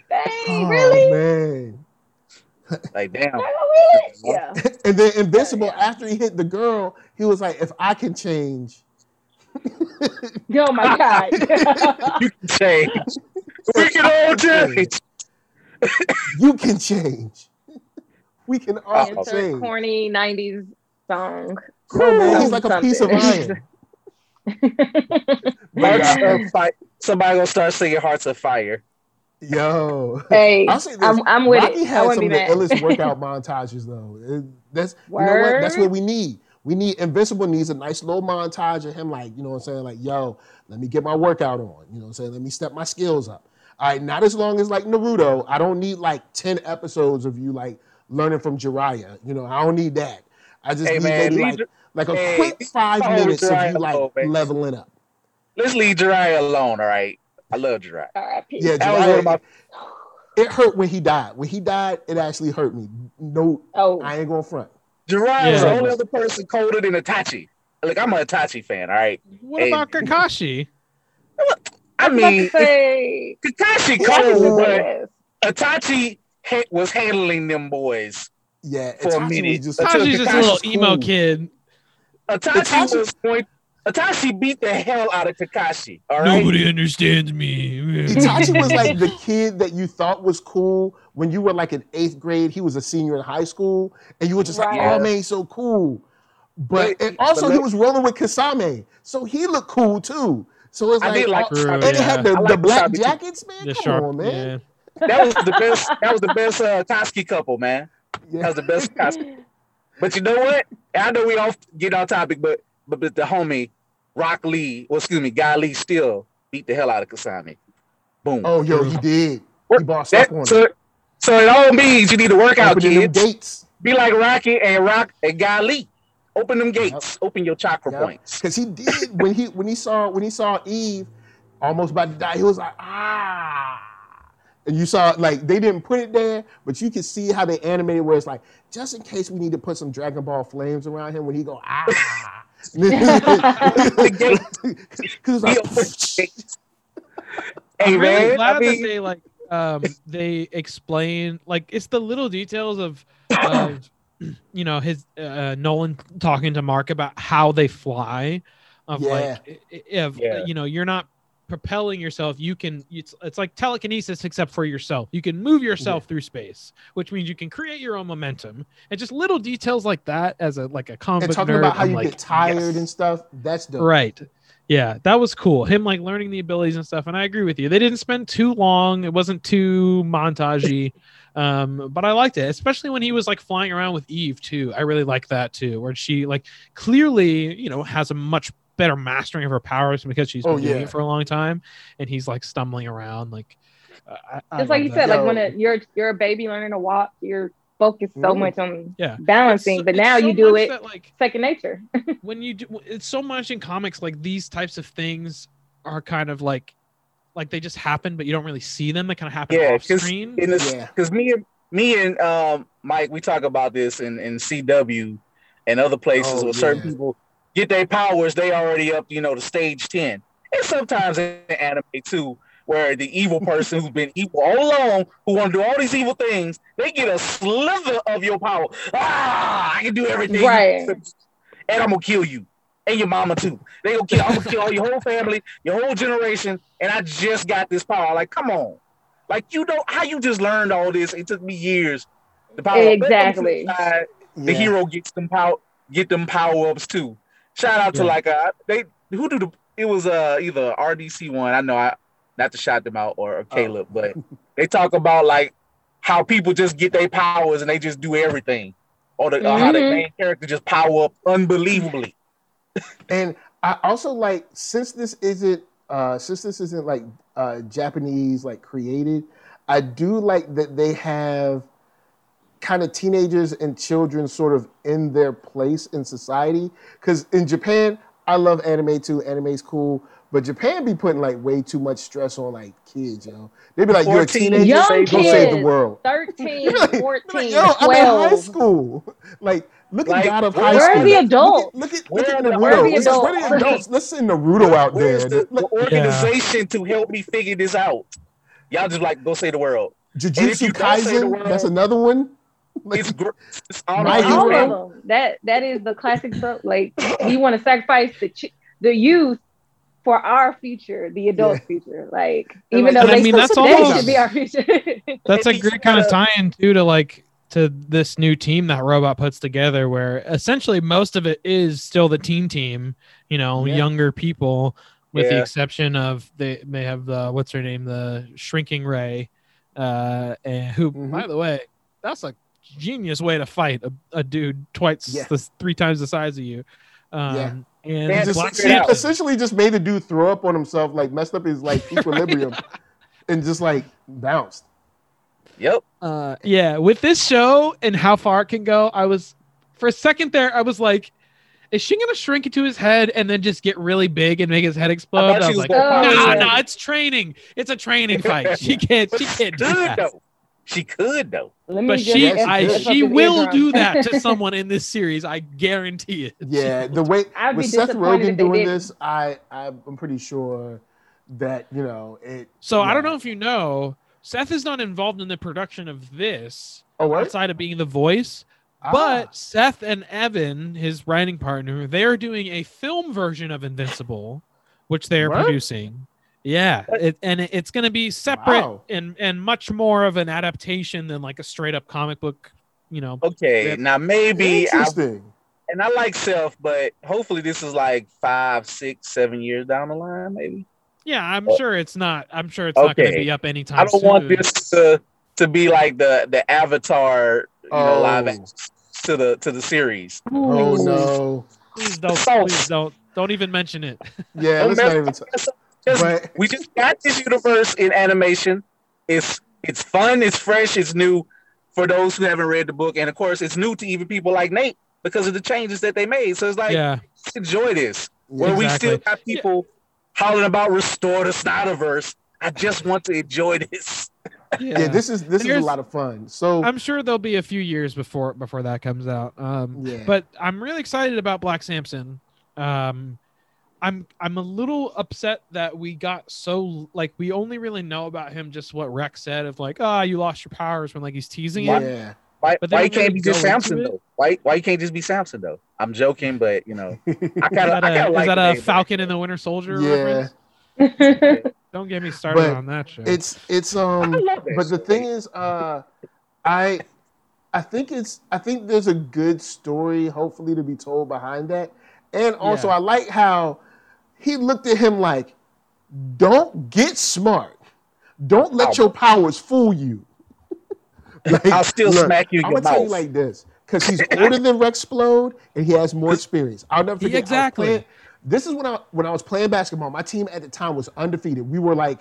S1: dang,
S2: oh,
S1: really?
S2: man.
S3: Like damn.
S1: Not gonna will it? Yeah.
S2: And then Invincible,
S1: Yeah.
S2: after he hit the girl, he was like, if I can change.
S1: Oh my god.
S3: You can change. We can all change.
S2: you can change. We can all
S1: Insert
S2: change.
S1: corny '90s song.
S2: No, man, he's like a piece of
S1: Something.
S2: iron.
S3: Hearts of Fire. Somebody gonna start singing Hearts of Fire.
S2: Yo.
S1: Hey,
S2: I'll say this.
S1: I'm, I'm with
S2: Rocky
S1: it. I
S2: had some
S1: be
S2: of the illest workout montages, though. It- that's you know what? That's what we need. We need Invincible needs a nice little montage of him, like you know what I'm saying, like yo, let me get my workout on. You know what I'm saying? Let me step my skills up. All right, not as long as like Naruto. I don't need like ten episodes of you like learning from Jiraiya. You know, I don't need that. I just
S3: Hey,
S2: need
S3: man,
S2: maybe
S3: leave
S2: like, like a
S3: hey,
S2: quick five minutes of you like
S3: alone,
S2: leveling up.
S3: Let's leave Jiraiya alone, all right? I love Jiraiya.
S1: R.I.P.
S2: Yeah,
S3: That was one of
S2: Jiraiya.
S3: my
S2: It hurt when he died. When he died, it actually hurt me. No,
S1: Oh,
S2: I ain't going front.
S3: Jiraiya is the
S4: Yeah.
S3: only other person colder than Itachi. Like I'm an Itachi fan, all right?
S4: What
S3: Hey.
S4: about Kakashi?
S3: I
S1: I was about
S3: mean,
S1: to say.
S3: Kakashi
S1: Kakashi
S3: cold,
S1: was
S3: but. Itachi ha- was handling them boys.
S2: Yeah,
S3: For a
S2: Itachi
S3: minute.
S2: was just
S3: Until
S4: Kakashi's just a
S3: Kakashi's
S4: little emo kid.
S3: Itachi,
S2: Itachi-
S3: was going. Itachi beat the hell out of Kakashi. All right.
S4: Nobody understands me.
S2: Itachi was like the kid that you thought was cool when you were like in eighth grade. He was a senior in high school, and you were just like, "Oh man, he's so cool." But
S3: Wait,
S2: and also
S3: but
S2: he was rolling with Kisame, so he looked cool too. So it's
S3: I
S2: like,
S3: did like
S2: oh,
S4: True,
S2: and it had the,
S3: I
S2: the
S3: like
S2: black
S3: Kisame too.
S2: jackets, man.
S4: the
S2: Come
S4: sharp,
S2: on, man.
S3: That was the best. That was the best uh, Koski couple, man. That was the best Koski. But you know what? I know we off get off topic, but but, but the homie Rock Lee, well, excuse me, Guy Lee still beat the hell out of Kisame. Boom.
S2: Oh, yo, he did. He bossed
S3: That-
S2: up on
S3: so,
S2: it.
S3: so it all means you need to work out,
S2: Opening them
S3: kids.
S2: gates.
S3: Be like Rocky and Rock and Guy Lee. Open them gates. Open your chakra
S2: Yep.
S3: points.
S2: Because he did when he when he saw when he saw Eve almost about to die, he was like, ah. And you saw like they didn't put it there, but you could see how they animated where it's like, just in case we need to put some Dragon Ball flames around him when he go ah. Because
S3: He
S2: like,
S3: opened the gates. Hey
S4: I'm really
S3: man,
S4: glad
S3: I mean,
S4: that they like um they explain like it's the little details of of you know his uh, Nolan talking to Mark about how they fly of
S2: Yeah.
S4: like i- i- if
S3: Yeah.
S4: you know you're not propelling yourself you can it's, it's like telekinesis except for yourself you can move yourself through space which means you can create your own momentum and just little details like that as a like a comic
S2: and talking
S4: nerd,
S2: about how
S4: I'm
S2: you
S4: like,
S2: get tired
S4: yes.
S2: and stuff. That's dope.
S4: Right. Yeah, that was cool. Him like learning the abilities and stuff. And I agree with you. They didn't spend too long. It wasn't too montagey. Um, but I liked it, especially when he was like flying around with Eve too. I really like that too, where she like clearly, you know, has a much better mastering of her powers because she's been
S2: Oh,
S4: doing
S2: yeah.
S4: it for a long time, and he's like stumbling around like. uh, I, I
S1: Just like
S4: love
S1: you said,
S4: that.
S1: like when a, you're you're a baby learning to walk, you're focused so
S2: Mm.
S1: much on
S4: Yeah.
S1: balancing,
S4: It's-
S1: but now
S4: so
S1: you do it
S4: that, like
S1: second nature.
S4: when you do it's so much in comics like these types of things are kind of like like they just happen but you don't really see them they kind of happen
S3: Yeah,
S4: off
S3: 'cause
S4: screen
S3: in this
S2: Yeah.
S3: because me and me and um Mike, we talk about this in, in CW and other places
S2: Oh,
S3: where certain people get their powers, they already up, you know, to stage 10. And sometimes in anime too, where the evil person who's been evil all along, who want to do all these evil things, they get a sliver of your power. Ah, I can do everything.
S1: Right.
S3: And I'm gonna kill you. And your mama too. They gonna kill, I'm gonna kill all your whole family, your whole generation, and I just got this power. Like, come on. Like you know how you just learned all this. It took me years. The power
S1: Exactly.
S3: the
S2: Yeah.
S3: hero gets them power get them power ups too. Shout out to like uh they who do the it was uh either RDC one. I know I not to shout them out or, or Caleb, but they talk about like how people just get their powers and they just do everything. Or, the, or how the
S1: Mhm.
S3: main character just power up unbelievably.
S2: And I also like since this isn't uh since this isn't like uh Japanese like created, I do like that they have kind of teenagers and children sort of in their place in society. Cause in Japan, I love anime too. Anime's cool. But Japan be putting like way too much stress on like kids, yo. Know? They be like, you're a teenager,
S1: Young
S2: go save the world.
S1: 13,
S2: like-
S1: 14,
S2: like, yo, I'm in high school. Like, look
S3: Like,
S2: at God of
S3: where
S2: High
S1: Where
S2: School.
S1: are the adults?
S2: Look at,
S3: Where
S2: look
S3: are
S2: at
S3: the-
S2: Naruto.
S1: where are the
S2: It's like, where are the
S1: adults?
S2: adults? Let's send Naruto out
S3: Where's
S2: there.
S3: the, the
S2: Like,
S3: organization to help me figure this out? Y'all just like go say the world.
S2: Jujutsu
S3: you don't say the
S2: Kaisen,
S3: word-
S2: that's another one. Like,
S3: It's, gr- it's all
S2: My
S3: right.
S2: Hero.
S1: All of them. That that is the classic book. Like we want to sacrifice the ch- the youth for our future, the adult
S2: Yeah.
S1: future. Like
S2: And
S1: even
S2: like-
S1: though
S2: I
S1: they,
S4: mean, that's
S1: they
S4: almost-
S1: should be our future.
S4: that's a great kind of tie-in too to like to this new team that robot puts together where essentially most of it is still the teen team you know
S2: Yeah.
S4: younger people with the exception of they may have the what's her name the shrinking ray uh and who
S2: Mhm.
S4: by the way that's a genius way to fight a, a dude twice
S2: Yeah.
S4: the three times the size of you um
S2: Yeah.
S4: and
S3: They
S2: just
S4: Black
S3: figure it out.
S4: Samson.
S2: essentially just made the dude throw up on himself, like messed up his like equilibrium, and just like bounced.
S3: Yep.
S4: uh yeah with this show and how far it can go i was for a second there i was like is she gonna shrink into his head and then just get really big and make his head explode
S3: thought
S4: i,
S3: she
S4: was
S3: was
S4: like
S3: gonna
S1: Oh,
S4: nah nah it's training it's a training fight she can't she
S3: she
S4: can't do that
S3: though. She could though.
S1: Let
S4: but
S1: just
S4: she
S2: Yes,
S4: I,
S2: yes.
S1: lift up
S4: she will do that to someone in this series i guarantee it
S2: Yeah, the way
S1: I'd
S2: with Seth Rogen doing this, I I'm pretty sure that you know it.
S4: so i don't know if you know seth is not involved in the production of this
S2: Oh, what?
S4: outside of being the voice But
S2: Ah,
S4: Seth and Evan, his writing partner, they are doing a film version of Invincible, which they are
S2: What?
S4: producing. Yeah, it, and it's going to be separate
S2: Wow.
S4: and and much more of an adaptation than like a straight up comic book. You know,
S3: Okay,
S4: Yep.
S3: now maybe I,
S2: interesting.
S3: and I like self, but hopefully this is like five, six, seven years down the line, maybe.
S4: yeah, I'm
S3: Oh.
S4: sure it's not. I'm sure it's not going to be up anytime.
S3: I don't want this to to be like the the Avatar, you know, live
S2: Oh.
S3: to the to the series.
S2: Oh
S1: Ooh.
S2: no.
S4: Please don't. Please don't. Don't even mention it.
S2: Yeah,
S3: Don't
S2: let's not even. T-
S3: Just-
S2: but
S3: we just got this universe in animation. It's it's fun, it's fresh, it's new for those who haven't read the book, and of course, it's new to even people like Nate because of the changes that they made. So it's like,
S4: yeah,
S3: enjoy this.
S2: yeah,
S3: Where we still got people hollering about restore the Snyderverse. I just want to enjoy this.
S4: yeah.
S2: yeah, this is this is a lot of fun. So
S4: I'm sure there'll be a few years before before that comes out. Um,
S2: yeah,
S4: but I'm really excited about Black Samson. Um, I'm I'm a little upset that we got so like we only really know about him just what Rex said of like ah you lost your powers when like he's teasing it.
S2: yeah,
S3: Why,
S4: But
S3: why can't
S4: really
S3: be just Samson though? Why why you can't just be Samson though? I'm joking, but you know, I
S4: Is
S3: kind of
S4: that
S3: I
S4: a, is that a
S3: name, but-
S4: Falcon and the Winter Soldier
S2: Yeah.
S4: reference? Don't get me started
S2: But
S4: on that show.
S2: it's it's
S3: I
S2: um.
S3: love that
S2: But the thing is, uh, I I think it's I think there's a good story hopefully to be told behind that, and also
S4: Yeah.
S2: I like how he looked at him like, "Don't get smart, don't let
S3: Ow.
S2: your powers fool you." Like,
S3: I'll still
S2: look,
S3: smack you in
S2: I'm gonna tell you like this because he's older than Rexplode and he has more experience. I'll never forget.
S4: Exactly.
S2: playing- this is when I when I was playing basketball. My team at the time was undefeated. We were like,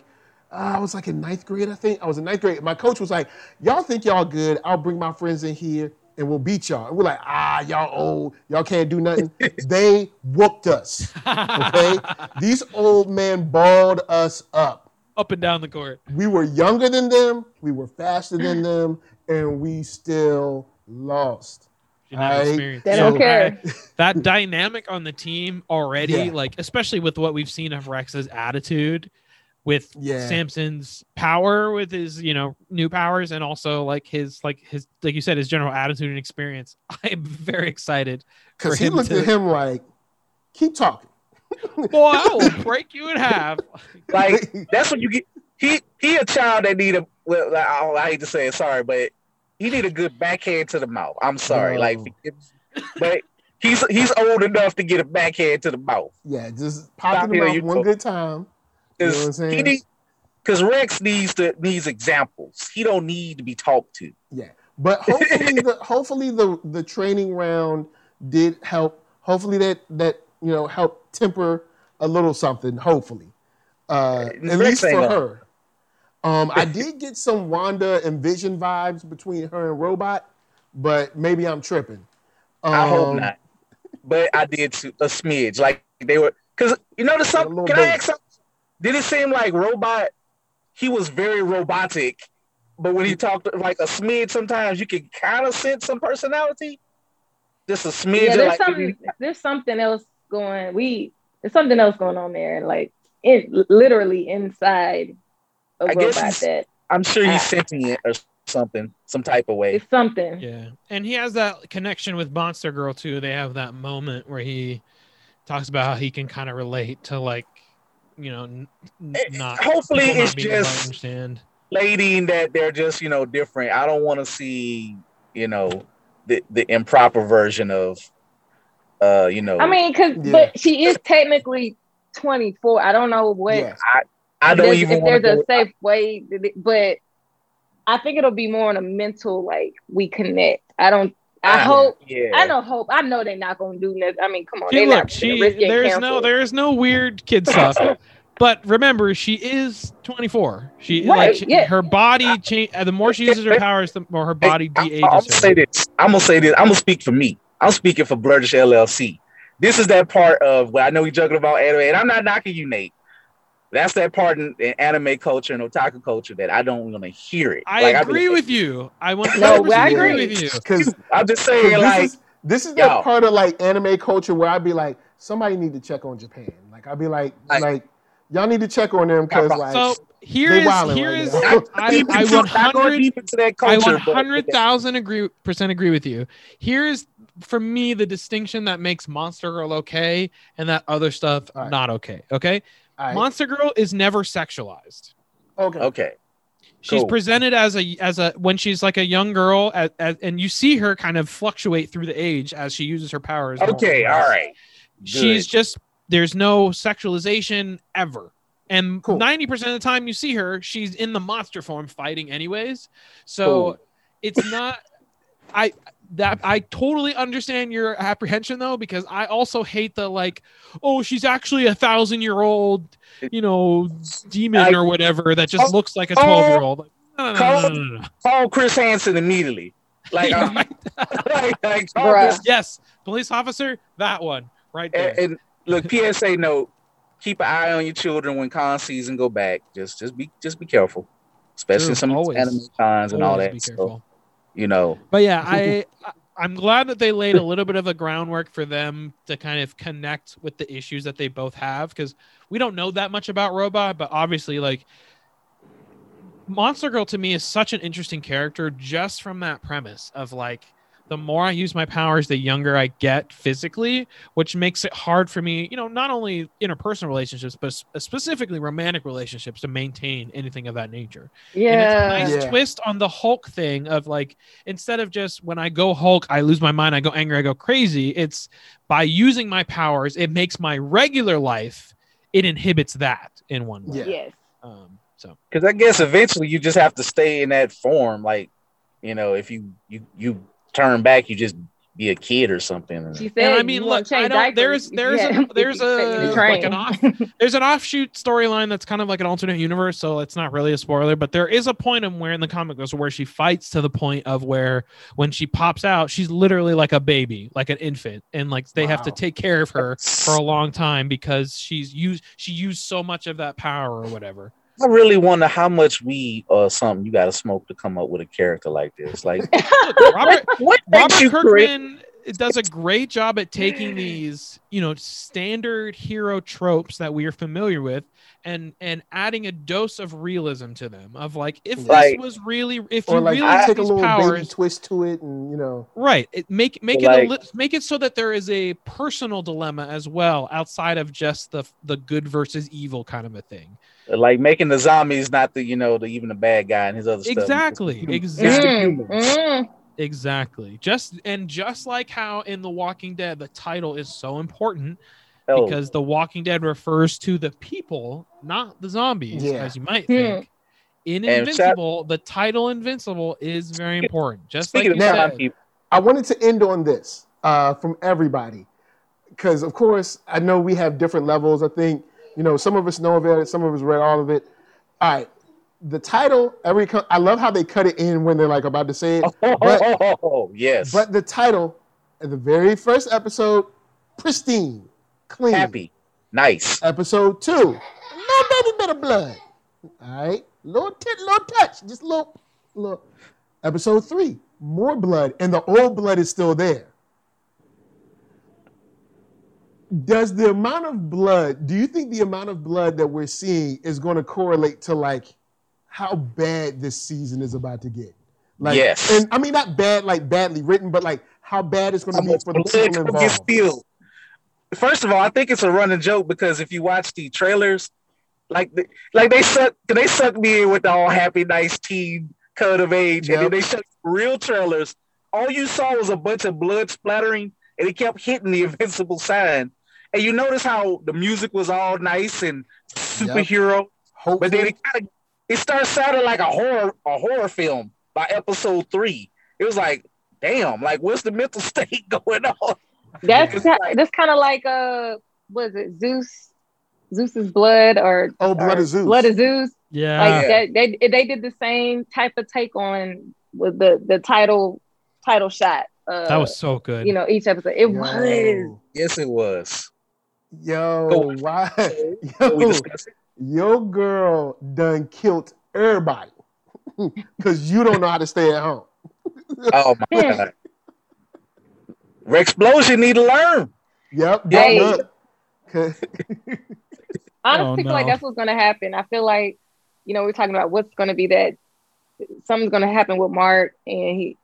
S2: uh, I was like in ninth grade, I think. I was in ninth grade. My coach was like, "Y'all think y'all good? I'll bring my friends in here and we'll beat y'all." And we're like, "Ah, y'all old. Y'all can't do nothing." they whooped us. Okay, these old men balled us up.
S4: up and down the court.
S2: We were younger than them. We were faster than them, and we still lost. I-
S4: experience.
S1: They
S2: So-
S1: don't care.
S4: that dynamic on the team already,
S2: Yeah.
S4: like especially with what we've seen of Rex's attitude, with
S2: Yeah.
S4: Samson's power, with his you know new powers, and also like his like his like you said his general attitude and experience. I am very excited.
S2: Because he
S4: him
S2: looked
S4: to-
S2: at him like, "Keep talking."
S4: Boy, I will break you in half.
S3: Like that's what you get. He he a child that need a well. I, I hate to say it, sorry, but he need a good backhand to the mouth. I'm sorry,
S2: Oh.
S3: like, but he's he's old enough to get a backhand to the mouth.
S2: Yeah, just pop
S3: Stop
S2: in the
S3: here,
S2: mouth
S3: you
S2: one
S3: go.
S2: good time. You know
S3: Because he need, because Rex needs to needs examples. He don't need to be talked to.
S2: Yeah, but hopefully the hopefully the the training round did help. Hopefully that that you know helped temper a little something. Hopefully, uh, at
S3: Rex
S2: least for her. Um, I did get some Wanda and Vision vibes between her and Robot, but maybe I'm tripping.
S3: I hope
S2: Um,
S3: not. But I did a smidge. Like they were because you know the something. Can I ask something? Did it seem like robot? He was very robotic, but when he talked like a smidge, sometimes you can kind of sense some personality. Just a smidge.
S1: Yeah, there's
S3: like,
S1: something. There's something else going. We there's something else going on there. Like it literally inside a
S3: I
S1: robot
S3: he's-
S1: that
S3: I'm sure he's sentient or something, some type of way.
S1: it's something.
S4: Yeah, and he has that connection with Monster Girl too. They have that moment where he talks about how he can kind of relate to like, you know, n- n- not
S3: hopefully
S4: people not
S3: it's
S4: being able
S3: just-
S4: understand.
S3: Lady that they're just you know different. I don't want to see you know the the improper version of uh you know.
S1: I mean, cause
S2: Yeah.
S1: but she is technically 24. I don't know what
S2: Yes.
S3: I
S1: if
S3: don't even
S1: if there's a safe way, but I think it'll be more on a mental like we connect. I don't. I
S3: Ah,
S1: hope.
S3: Yeah.
S1: I don't hope. I know they're not gonna do nothing. I mean, come on.
S4: She
S1: they're
S4: look,
S1: not
S4: she
S1: gonna risk getting
S4: there's no there's no weird kid stuff. But remember, she is 24. She
S1: Right,
S4: like she,
S1: yeah.
S4: her body change. The more she uses her powers, the more her body
S3: Hey,
S4: de-ages
S3: I'm, I'm
S4: her.
S3: gonna say this. I'm gonna say this. I'm gonna speak for me. I'm speaking for Blerd-ish LLC. This is that part of where I know we joking about anime, and I'm not knocking you, Nate. That's that part in, in anime culture and otaku culture that I don't want to hear it.
S4: I
S3: Like, I'd
S4: agree
S3: like,
S4: with you. I want
S1: No, I
S4: agree
S1: agree.
S4: with you.
S2: Because
S3: I'm just saying, like,
S2: is this is that part of like anime culture where I'd be like, somebody need to check on Japan. Like I'd be like,
S3: Like-
S2: like, y'all need to check on them because like
S4: So here
S2: They
S4: is
S2: wildin'
S4: here
S2: right
S4: is
S2: now.
S4: I, I
S3: Not
S4: 100
S3: deep into that
S4: I 100,000 agree percent agree with you. Here's for me the distinction that makes Monster Girl okay and that other stuff
S2: All right.
S4: not okay. Okay,
S2: All right.
S4: Monster Girl is never sexualized.
S2: okay.
S3: Okay.
S4: She's
S3: Cool.
S4: presented as a as a when she's like a young girl, as, as, and you see her kind of fluctuate through the age as she uses her powers.
S3: Okay.
S4: all right.
S3: All
S4: less.
S3: right.
S4: She's just there's no sexualization ever. And
S2: Cool.
S4: 90% of the time you see her, she's in the monster form fighting anyways. So
S3: Cool.
S4: it's not I that I totally understand your apprehension though, because I also hate the like, oh, she's actually a thousand year old, you know, demon
S3: I-
S4: or whatever that just
S3: Oh,
S4: looks like a 12 year old. No, no, no, no,
S3: call- Chris Hansen immediately. Like, um, like, like call
S4: yes, police officer, that one right there.
S3: and, and look, PSA note: keep an eye on your children when con season go back. Just, just be, just be careful, especially
S4: True,
S3: some of
S4: always.
S3: anime cons and all that.
S4: be
S3: So,
S4: careful.
S3: You know,
S4: But yeah, I I'm glad that they laid a little bit of a groundwork for them to kind of connect with the issues that they both have because we don't know that much about Robot, but obviously like Monster Girl to me is such an interesting character just from that premise of like the more I use my powers, the younger I get physically, which makes it hard for me, you know, not only interpersonal relationships, but specifically romantic relationships to maintain anything of that nature. And
S1: Yeah.
S4: it's a nice
S2: Yeah.
S4: twist on the Hulk thing of like instead of just when I go Hulk, I lose my mind, I go angry, I go crazy. It's by using my powers, it makes my regular life, it inhibits that in one way.
S2: Yeah.
S1: Yes.
S4: Um, so
S3: because I guess eventually you just have to stay in that form. Like, you know, if you you you turn back, you just be a kid or something.
S1: She said,
S4: and I mean, look, I don't. There's there's
S1: yeah,
S4: a there's
S1: if you stay in the
S4: a like an off there's an offshoot storyline that's kind of like an alternate universe, so it's not really a spoiler. But there is a point in where in the comic books where she fights to the point of where when she pops out, she's literally like a baby, like an infant, and like they have to take care of her for a long time because she's used she used so much of that power or whatever.
S3: I really wonder how much weed or something you got to smoke to come up with a character like this. Like,
S4: Robert
S3: what makes
S4: Robert
S3: you create?
S4: Kirkman does a great job at taking these, you know, standard hero tropes that we are familiar with and and adding a dose of realism to them. Of like, if
S3: Like-
S4: this was really, if
S2: Or
S4: you
S2: like
S4: really had
S2: take a
S4: these
S2: little baby
S4: powers,
S2: twist to it, and you know,
S4: right? It make make it
S3: Like-
S4: a make it so that there is a personal dilemma as well, outside of just the the good versus evil kind of a thing.
S3: Like making the zombies not the you know the even the bad guy and his other stuff.
S4: Exactly, exactly.
S3: humans.
S1: Mm,
S4: Exactly. Just and just like how in The Walking Dead the title is so important
S3: Oh,
S4: because The Walking Dead refers to the people, not the zombies,
S2: Yeah.
S4: as you might
S1: Hmm.
S4: think. In
S3: And
S4: Invincible, the title Invincible is very important. Just
S3: speaking
S4: like you said.
S3: people,
S2: I wanted to end on this uh, from everybody because, of course, I know we have different levels. I think you know some of us know of it, some of us read all of it. All right, the title. Every I love how they cut it in when they're like about to say it.
S3: oh, yes,
S2: But the title at the very first episode, pristine, clean.
S3: happy, nice.
S2: Episode two, no baby bit of blood. All right, little tit, little touch, just little, little. Episode three, more blood, and the old blood is still there. Does the amount of blood? Do you think the amount of blood that we're seeing is going to correlate to like how bad this season is about to get? Like,
S3: Yes.
S2: and I mean not bad like badly written, but like how bad it's going to be for the people involved.
S3: spilled? First of all, I think it's a running joke because if you watch the trailers, like the, like they suck they suck me in with the all happy, nice teen cut of age, and then they shut real trailers. All you saw was a bunch of blood splattering, and it kept hitting the invincible sign. And you notice how the music was all nice and superhero,
S2: Hopefully,
S3: but then it kind of it started sounding like a horror a horror film by episode three. It was like, damn, like what's the mental state going on?
S1: that's
S3: It's like-
S1: that's kind of like uh, was it Zeus? Zeus's blood or
S2: oh, blood
S1: or
S2: of Zeus.
S1: Blood of Zeus.
S4: Yeah.
S1: Like that, they they did the same type of take on with the the title title shot. Uh,
S4: that was so good.
S1: you know each episode. It
S2: Yo.
S1: was.
S3: Yes, it was.
S2: Yo,
S3: Go-
S2: why?
S3: We
S2: Yo,
S3: discussed it.
S2: Your girl done killed everybody because you don't know how to stay at home.
S3: Oh my god. Rexplosion need to learn.
S2: Yep.
S1: Hey.
S2: look. 'Cause-
S1: I
S4: Oh,
S1: honestly feel like that's what's gonna happen. I feel like you know, we're talking about what's going to be that something's going to happen with Mark, and he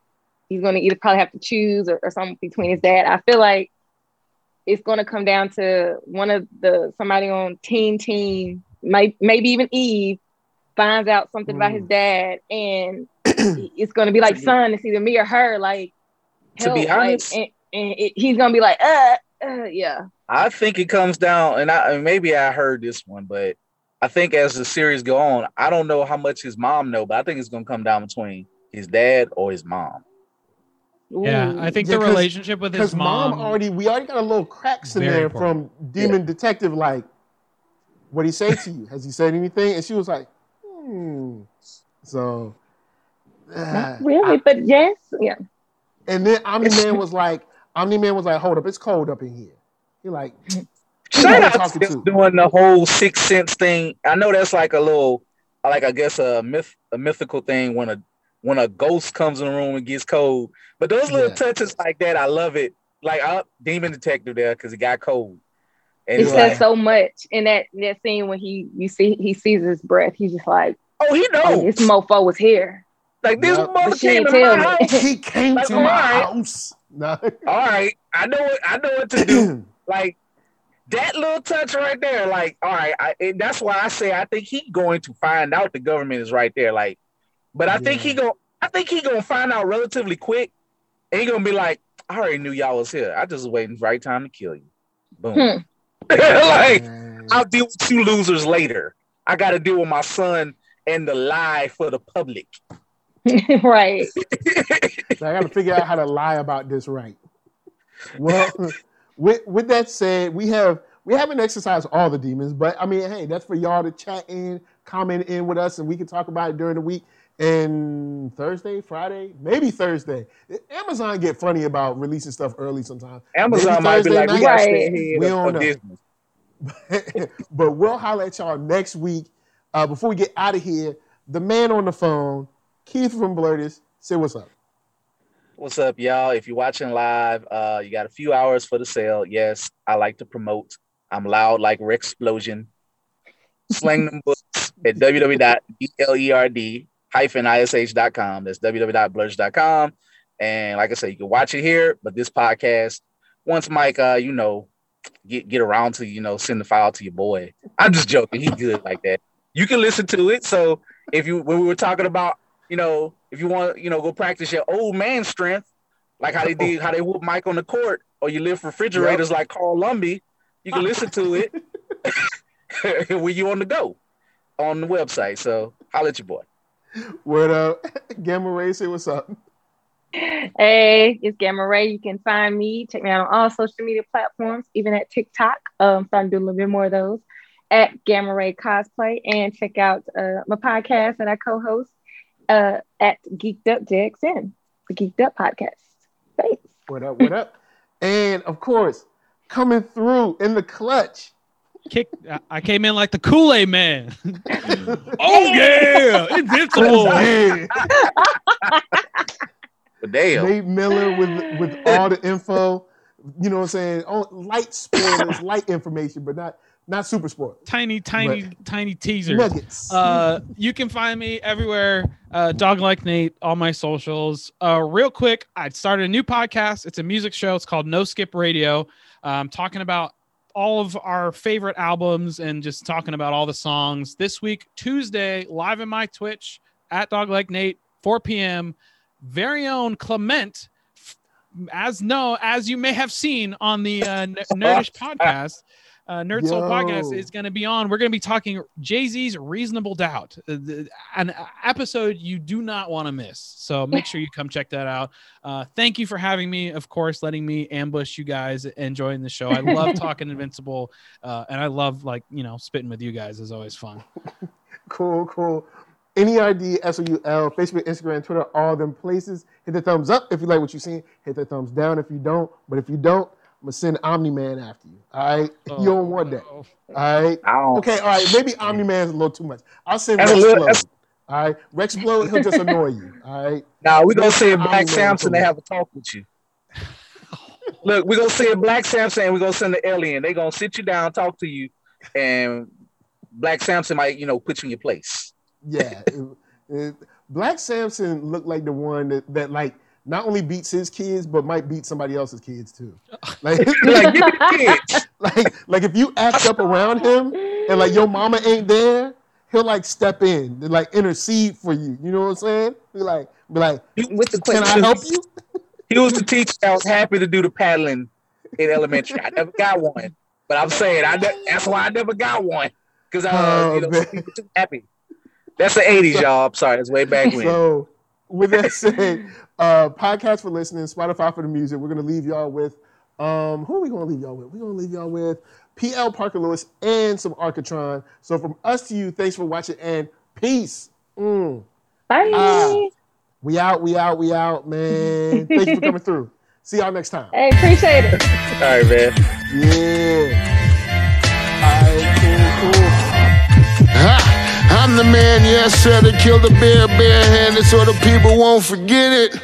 S1: he's going to either probably have to choose or, or something between his dad. I feel like it's going to come down to one of the somebody on team team, might maybe even Eve finds out something mm. about his mm. dad, and it's going to be like, son, it's either me or her. Like,
S3: help, to be honest,
S1: like, and, and it, he's going to be like, uh, uh, yeah.
S3: I think it comes down, and I maybe I heard this one, but I think as the series go on, I don't know how much his mom know, but I think it's gonna come down between his dad or his mom.
S4: Yeah, I think yeah, the relationship with his mom,
S2: mom, already we already got a little cracks in there important. from Demon yeah. Detective. Like, what he say to you? Has he said anything? And she was like, hmm. So,
S1: uh, not really, I, but yes, yeah.
S2: And then Omni Man was like, Omni Man was like, hold up, it's cold up in here. He like,
S3: shout out to, to doing the whole six sense thing. I know that's like a little, like I guess a myth, a mythical thing when a when a ghost comes in the room and gets cold. But those little yeah. touches like that, I love it. Like up demon detective there because it got cold.
S1: And he says like, so much in that that scene when he you see he sees his breath. He's just like,
S3: oh, he knows
S1: oh, this mofo was here.
S3: Like this yep. mother came to my house.
S2: He came like, to my right. house.
S3: No. all right, I know what I know what to do. like that little touch right there. Like, all right, I, that's why I say I think he's going to find out the government is right there. Like, but I yeah. think he go. I think he gonna find out relatively quick, and he gonna be like, I already knew y'all was here. I just was waiting for the right time to kill you. Boom. Hmm. like, mm. I'll deal with two losers later. I got to deal with my son and the lie for the public.
S1: right.
S2: so I got to figure out how to lie about this right. Well, with with that said, we have we haven't exercised all the demons, but I mean, hey, that's for y'all to chat in, comment in with us, and we can talk about it during the week. And Thursday, Friday, maybe Thursday. Amazon get funny about releasing stuff early sometimes.
S3: Amazon might be like, night, we got to we don't
S2: know. but we'll holler at y'all next week. Uh, before we get out of here, the man on the phone, Keith from Blerd-ish, say what's up.
S3: What's up, y'all? If you're watching live, uh, you got a few hours for the sale. Yes, I like to promote. I'm loud like Rex Explosion. Slang them books at www.blerd-ish.com. That's www.blerd-ish.com. And like I said, you can watch it here, but this podcast, once Mike, uh, you know, get get around to you know send the file to your boy. I'm just joking. He's good like that. You can listen to it. So if you when we were talking about you know, if you want, you know, go practice your old man strength, like how they did, how they whoop Mike on the court, or you lift refrigerators yep. like Carl Lumbly, you can listen to it when you on the go on the website. So I'll let your boy.
S2: What up? Gamma Ray, say what's up.
S1: Hey, it's Gamma Ray. You can find me, check me out on all social media platforms, even at TikTok. Um, starting to do a little bit more of those at Gamma Ray Cosplay, and check out uh, my podcast that I co-host, uh, at Geeked Up JXN, the Geeked Up podcast. Thanks.
S2: What up? What up? and of course, coming through in the clutch.
S4: Kick! I came in like the Kool Aid Man. oh yeah, invincible.
S3: but damn,
S2: Nate Miller with with all the info. You know what I'm saying? Oh, light spoilers, light information, but not not super sport.
S4: Tiny, tiny, tiny teasers. Nuggets. Uh, you can find me everywhere. Uh, Dog like Nate, all my socials. Uh, real quick, I started a new podcast. It's a music show. It's called No Skip Radio. Um, talking about all of our favorite albums and just talking about all the songs. This week, Tuesday, live in my Twitch at Dog like Nate, 4 p.m. Very own Clement, as no as you may have seen on the uh, Nerdish podcast uh, Nerd Soul Podcast is going to be on. We're going to be talking Jay Z's Reasonable Doubt, uh, an episode you do not want to miss. So make sure you come check that out. Uh, thank you for having me, of course, letting me ambush you guys and join the show. I love talking Invincible, uh, and I love like you know spitting with you guys is always fun.
S2: cool, cool. NERD, S-O-U-L, Facebook, Instagram, Twitter, all them places. Hit the thumbs up if you like what you see. Hit the thumbs down if you don't. But if you don't, I'm gonna send Omni Man after you. All right, oh, you don't want that. Oh, all right. Okay. All right. Maybe Omni Man's a little too much. I'll send Rex Splode. All right. Rex Splode. He'll just annoy you. All right.
S3: Now we're gonna send Black Samson to have a talk with you. Look, we're gonna send Black Samson and we're gonna send the alien. They're gonna sit you down, talk to you, and Black Samson might, you know, put you in your place.
S2: yeah. It, it, Black Samson looked like the one that, that like not only beats his kids, but might beat somebody else's kids too. Like,
S3: like, give me the kids.
S2: like, like if you act up around him and like your mama ain't there, he'll like step in and like intercede for you. You know what I'm saying? Be like, be like,
S1: with the
S2: can I help you?
S3: He was the teacher I was happy to do the paddling in elementary. I never got one, but I'm saying I ne- that's why I never got one because I, uh,
S2: Oh,
S3: you know, too happy. That's the '80s, y'all. I'm sorry, it's way back when.
S2: So, with that said, uh, podcast for listening, Spotify for the music. We're gonna leave y'all with um, who are we gonna leave y'all with? We're gonna leave y'all with PL Parker Lewis and some Arcatron. So, from us to you, thanks for watching and peace. Mm.
S1: Bye.
S2: Ah. We out, we out, we out, man. Thank you for coming through. See y'all next time.
S1: Hey, appreciate it.
S3: All right, man.
S2: Yeah.
S5: I'm the man, yes, sir, that killed the bear barehanded so the people won't forget it.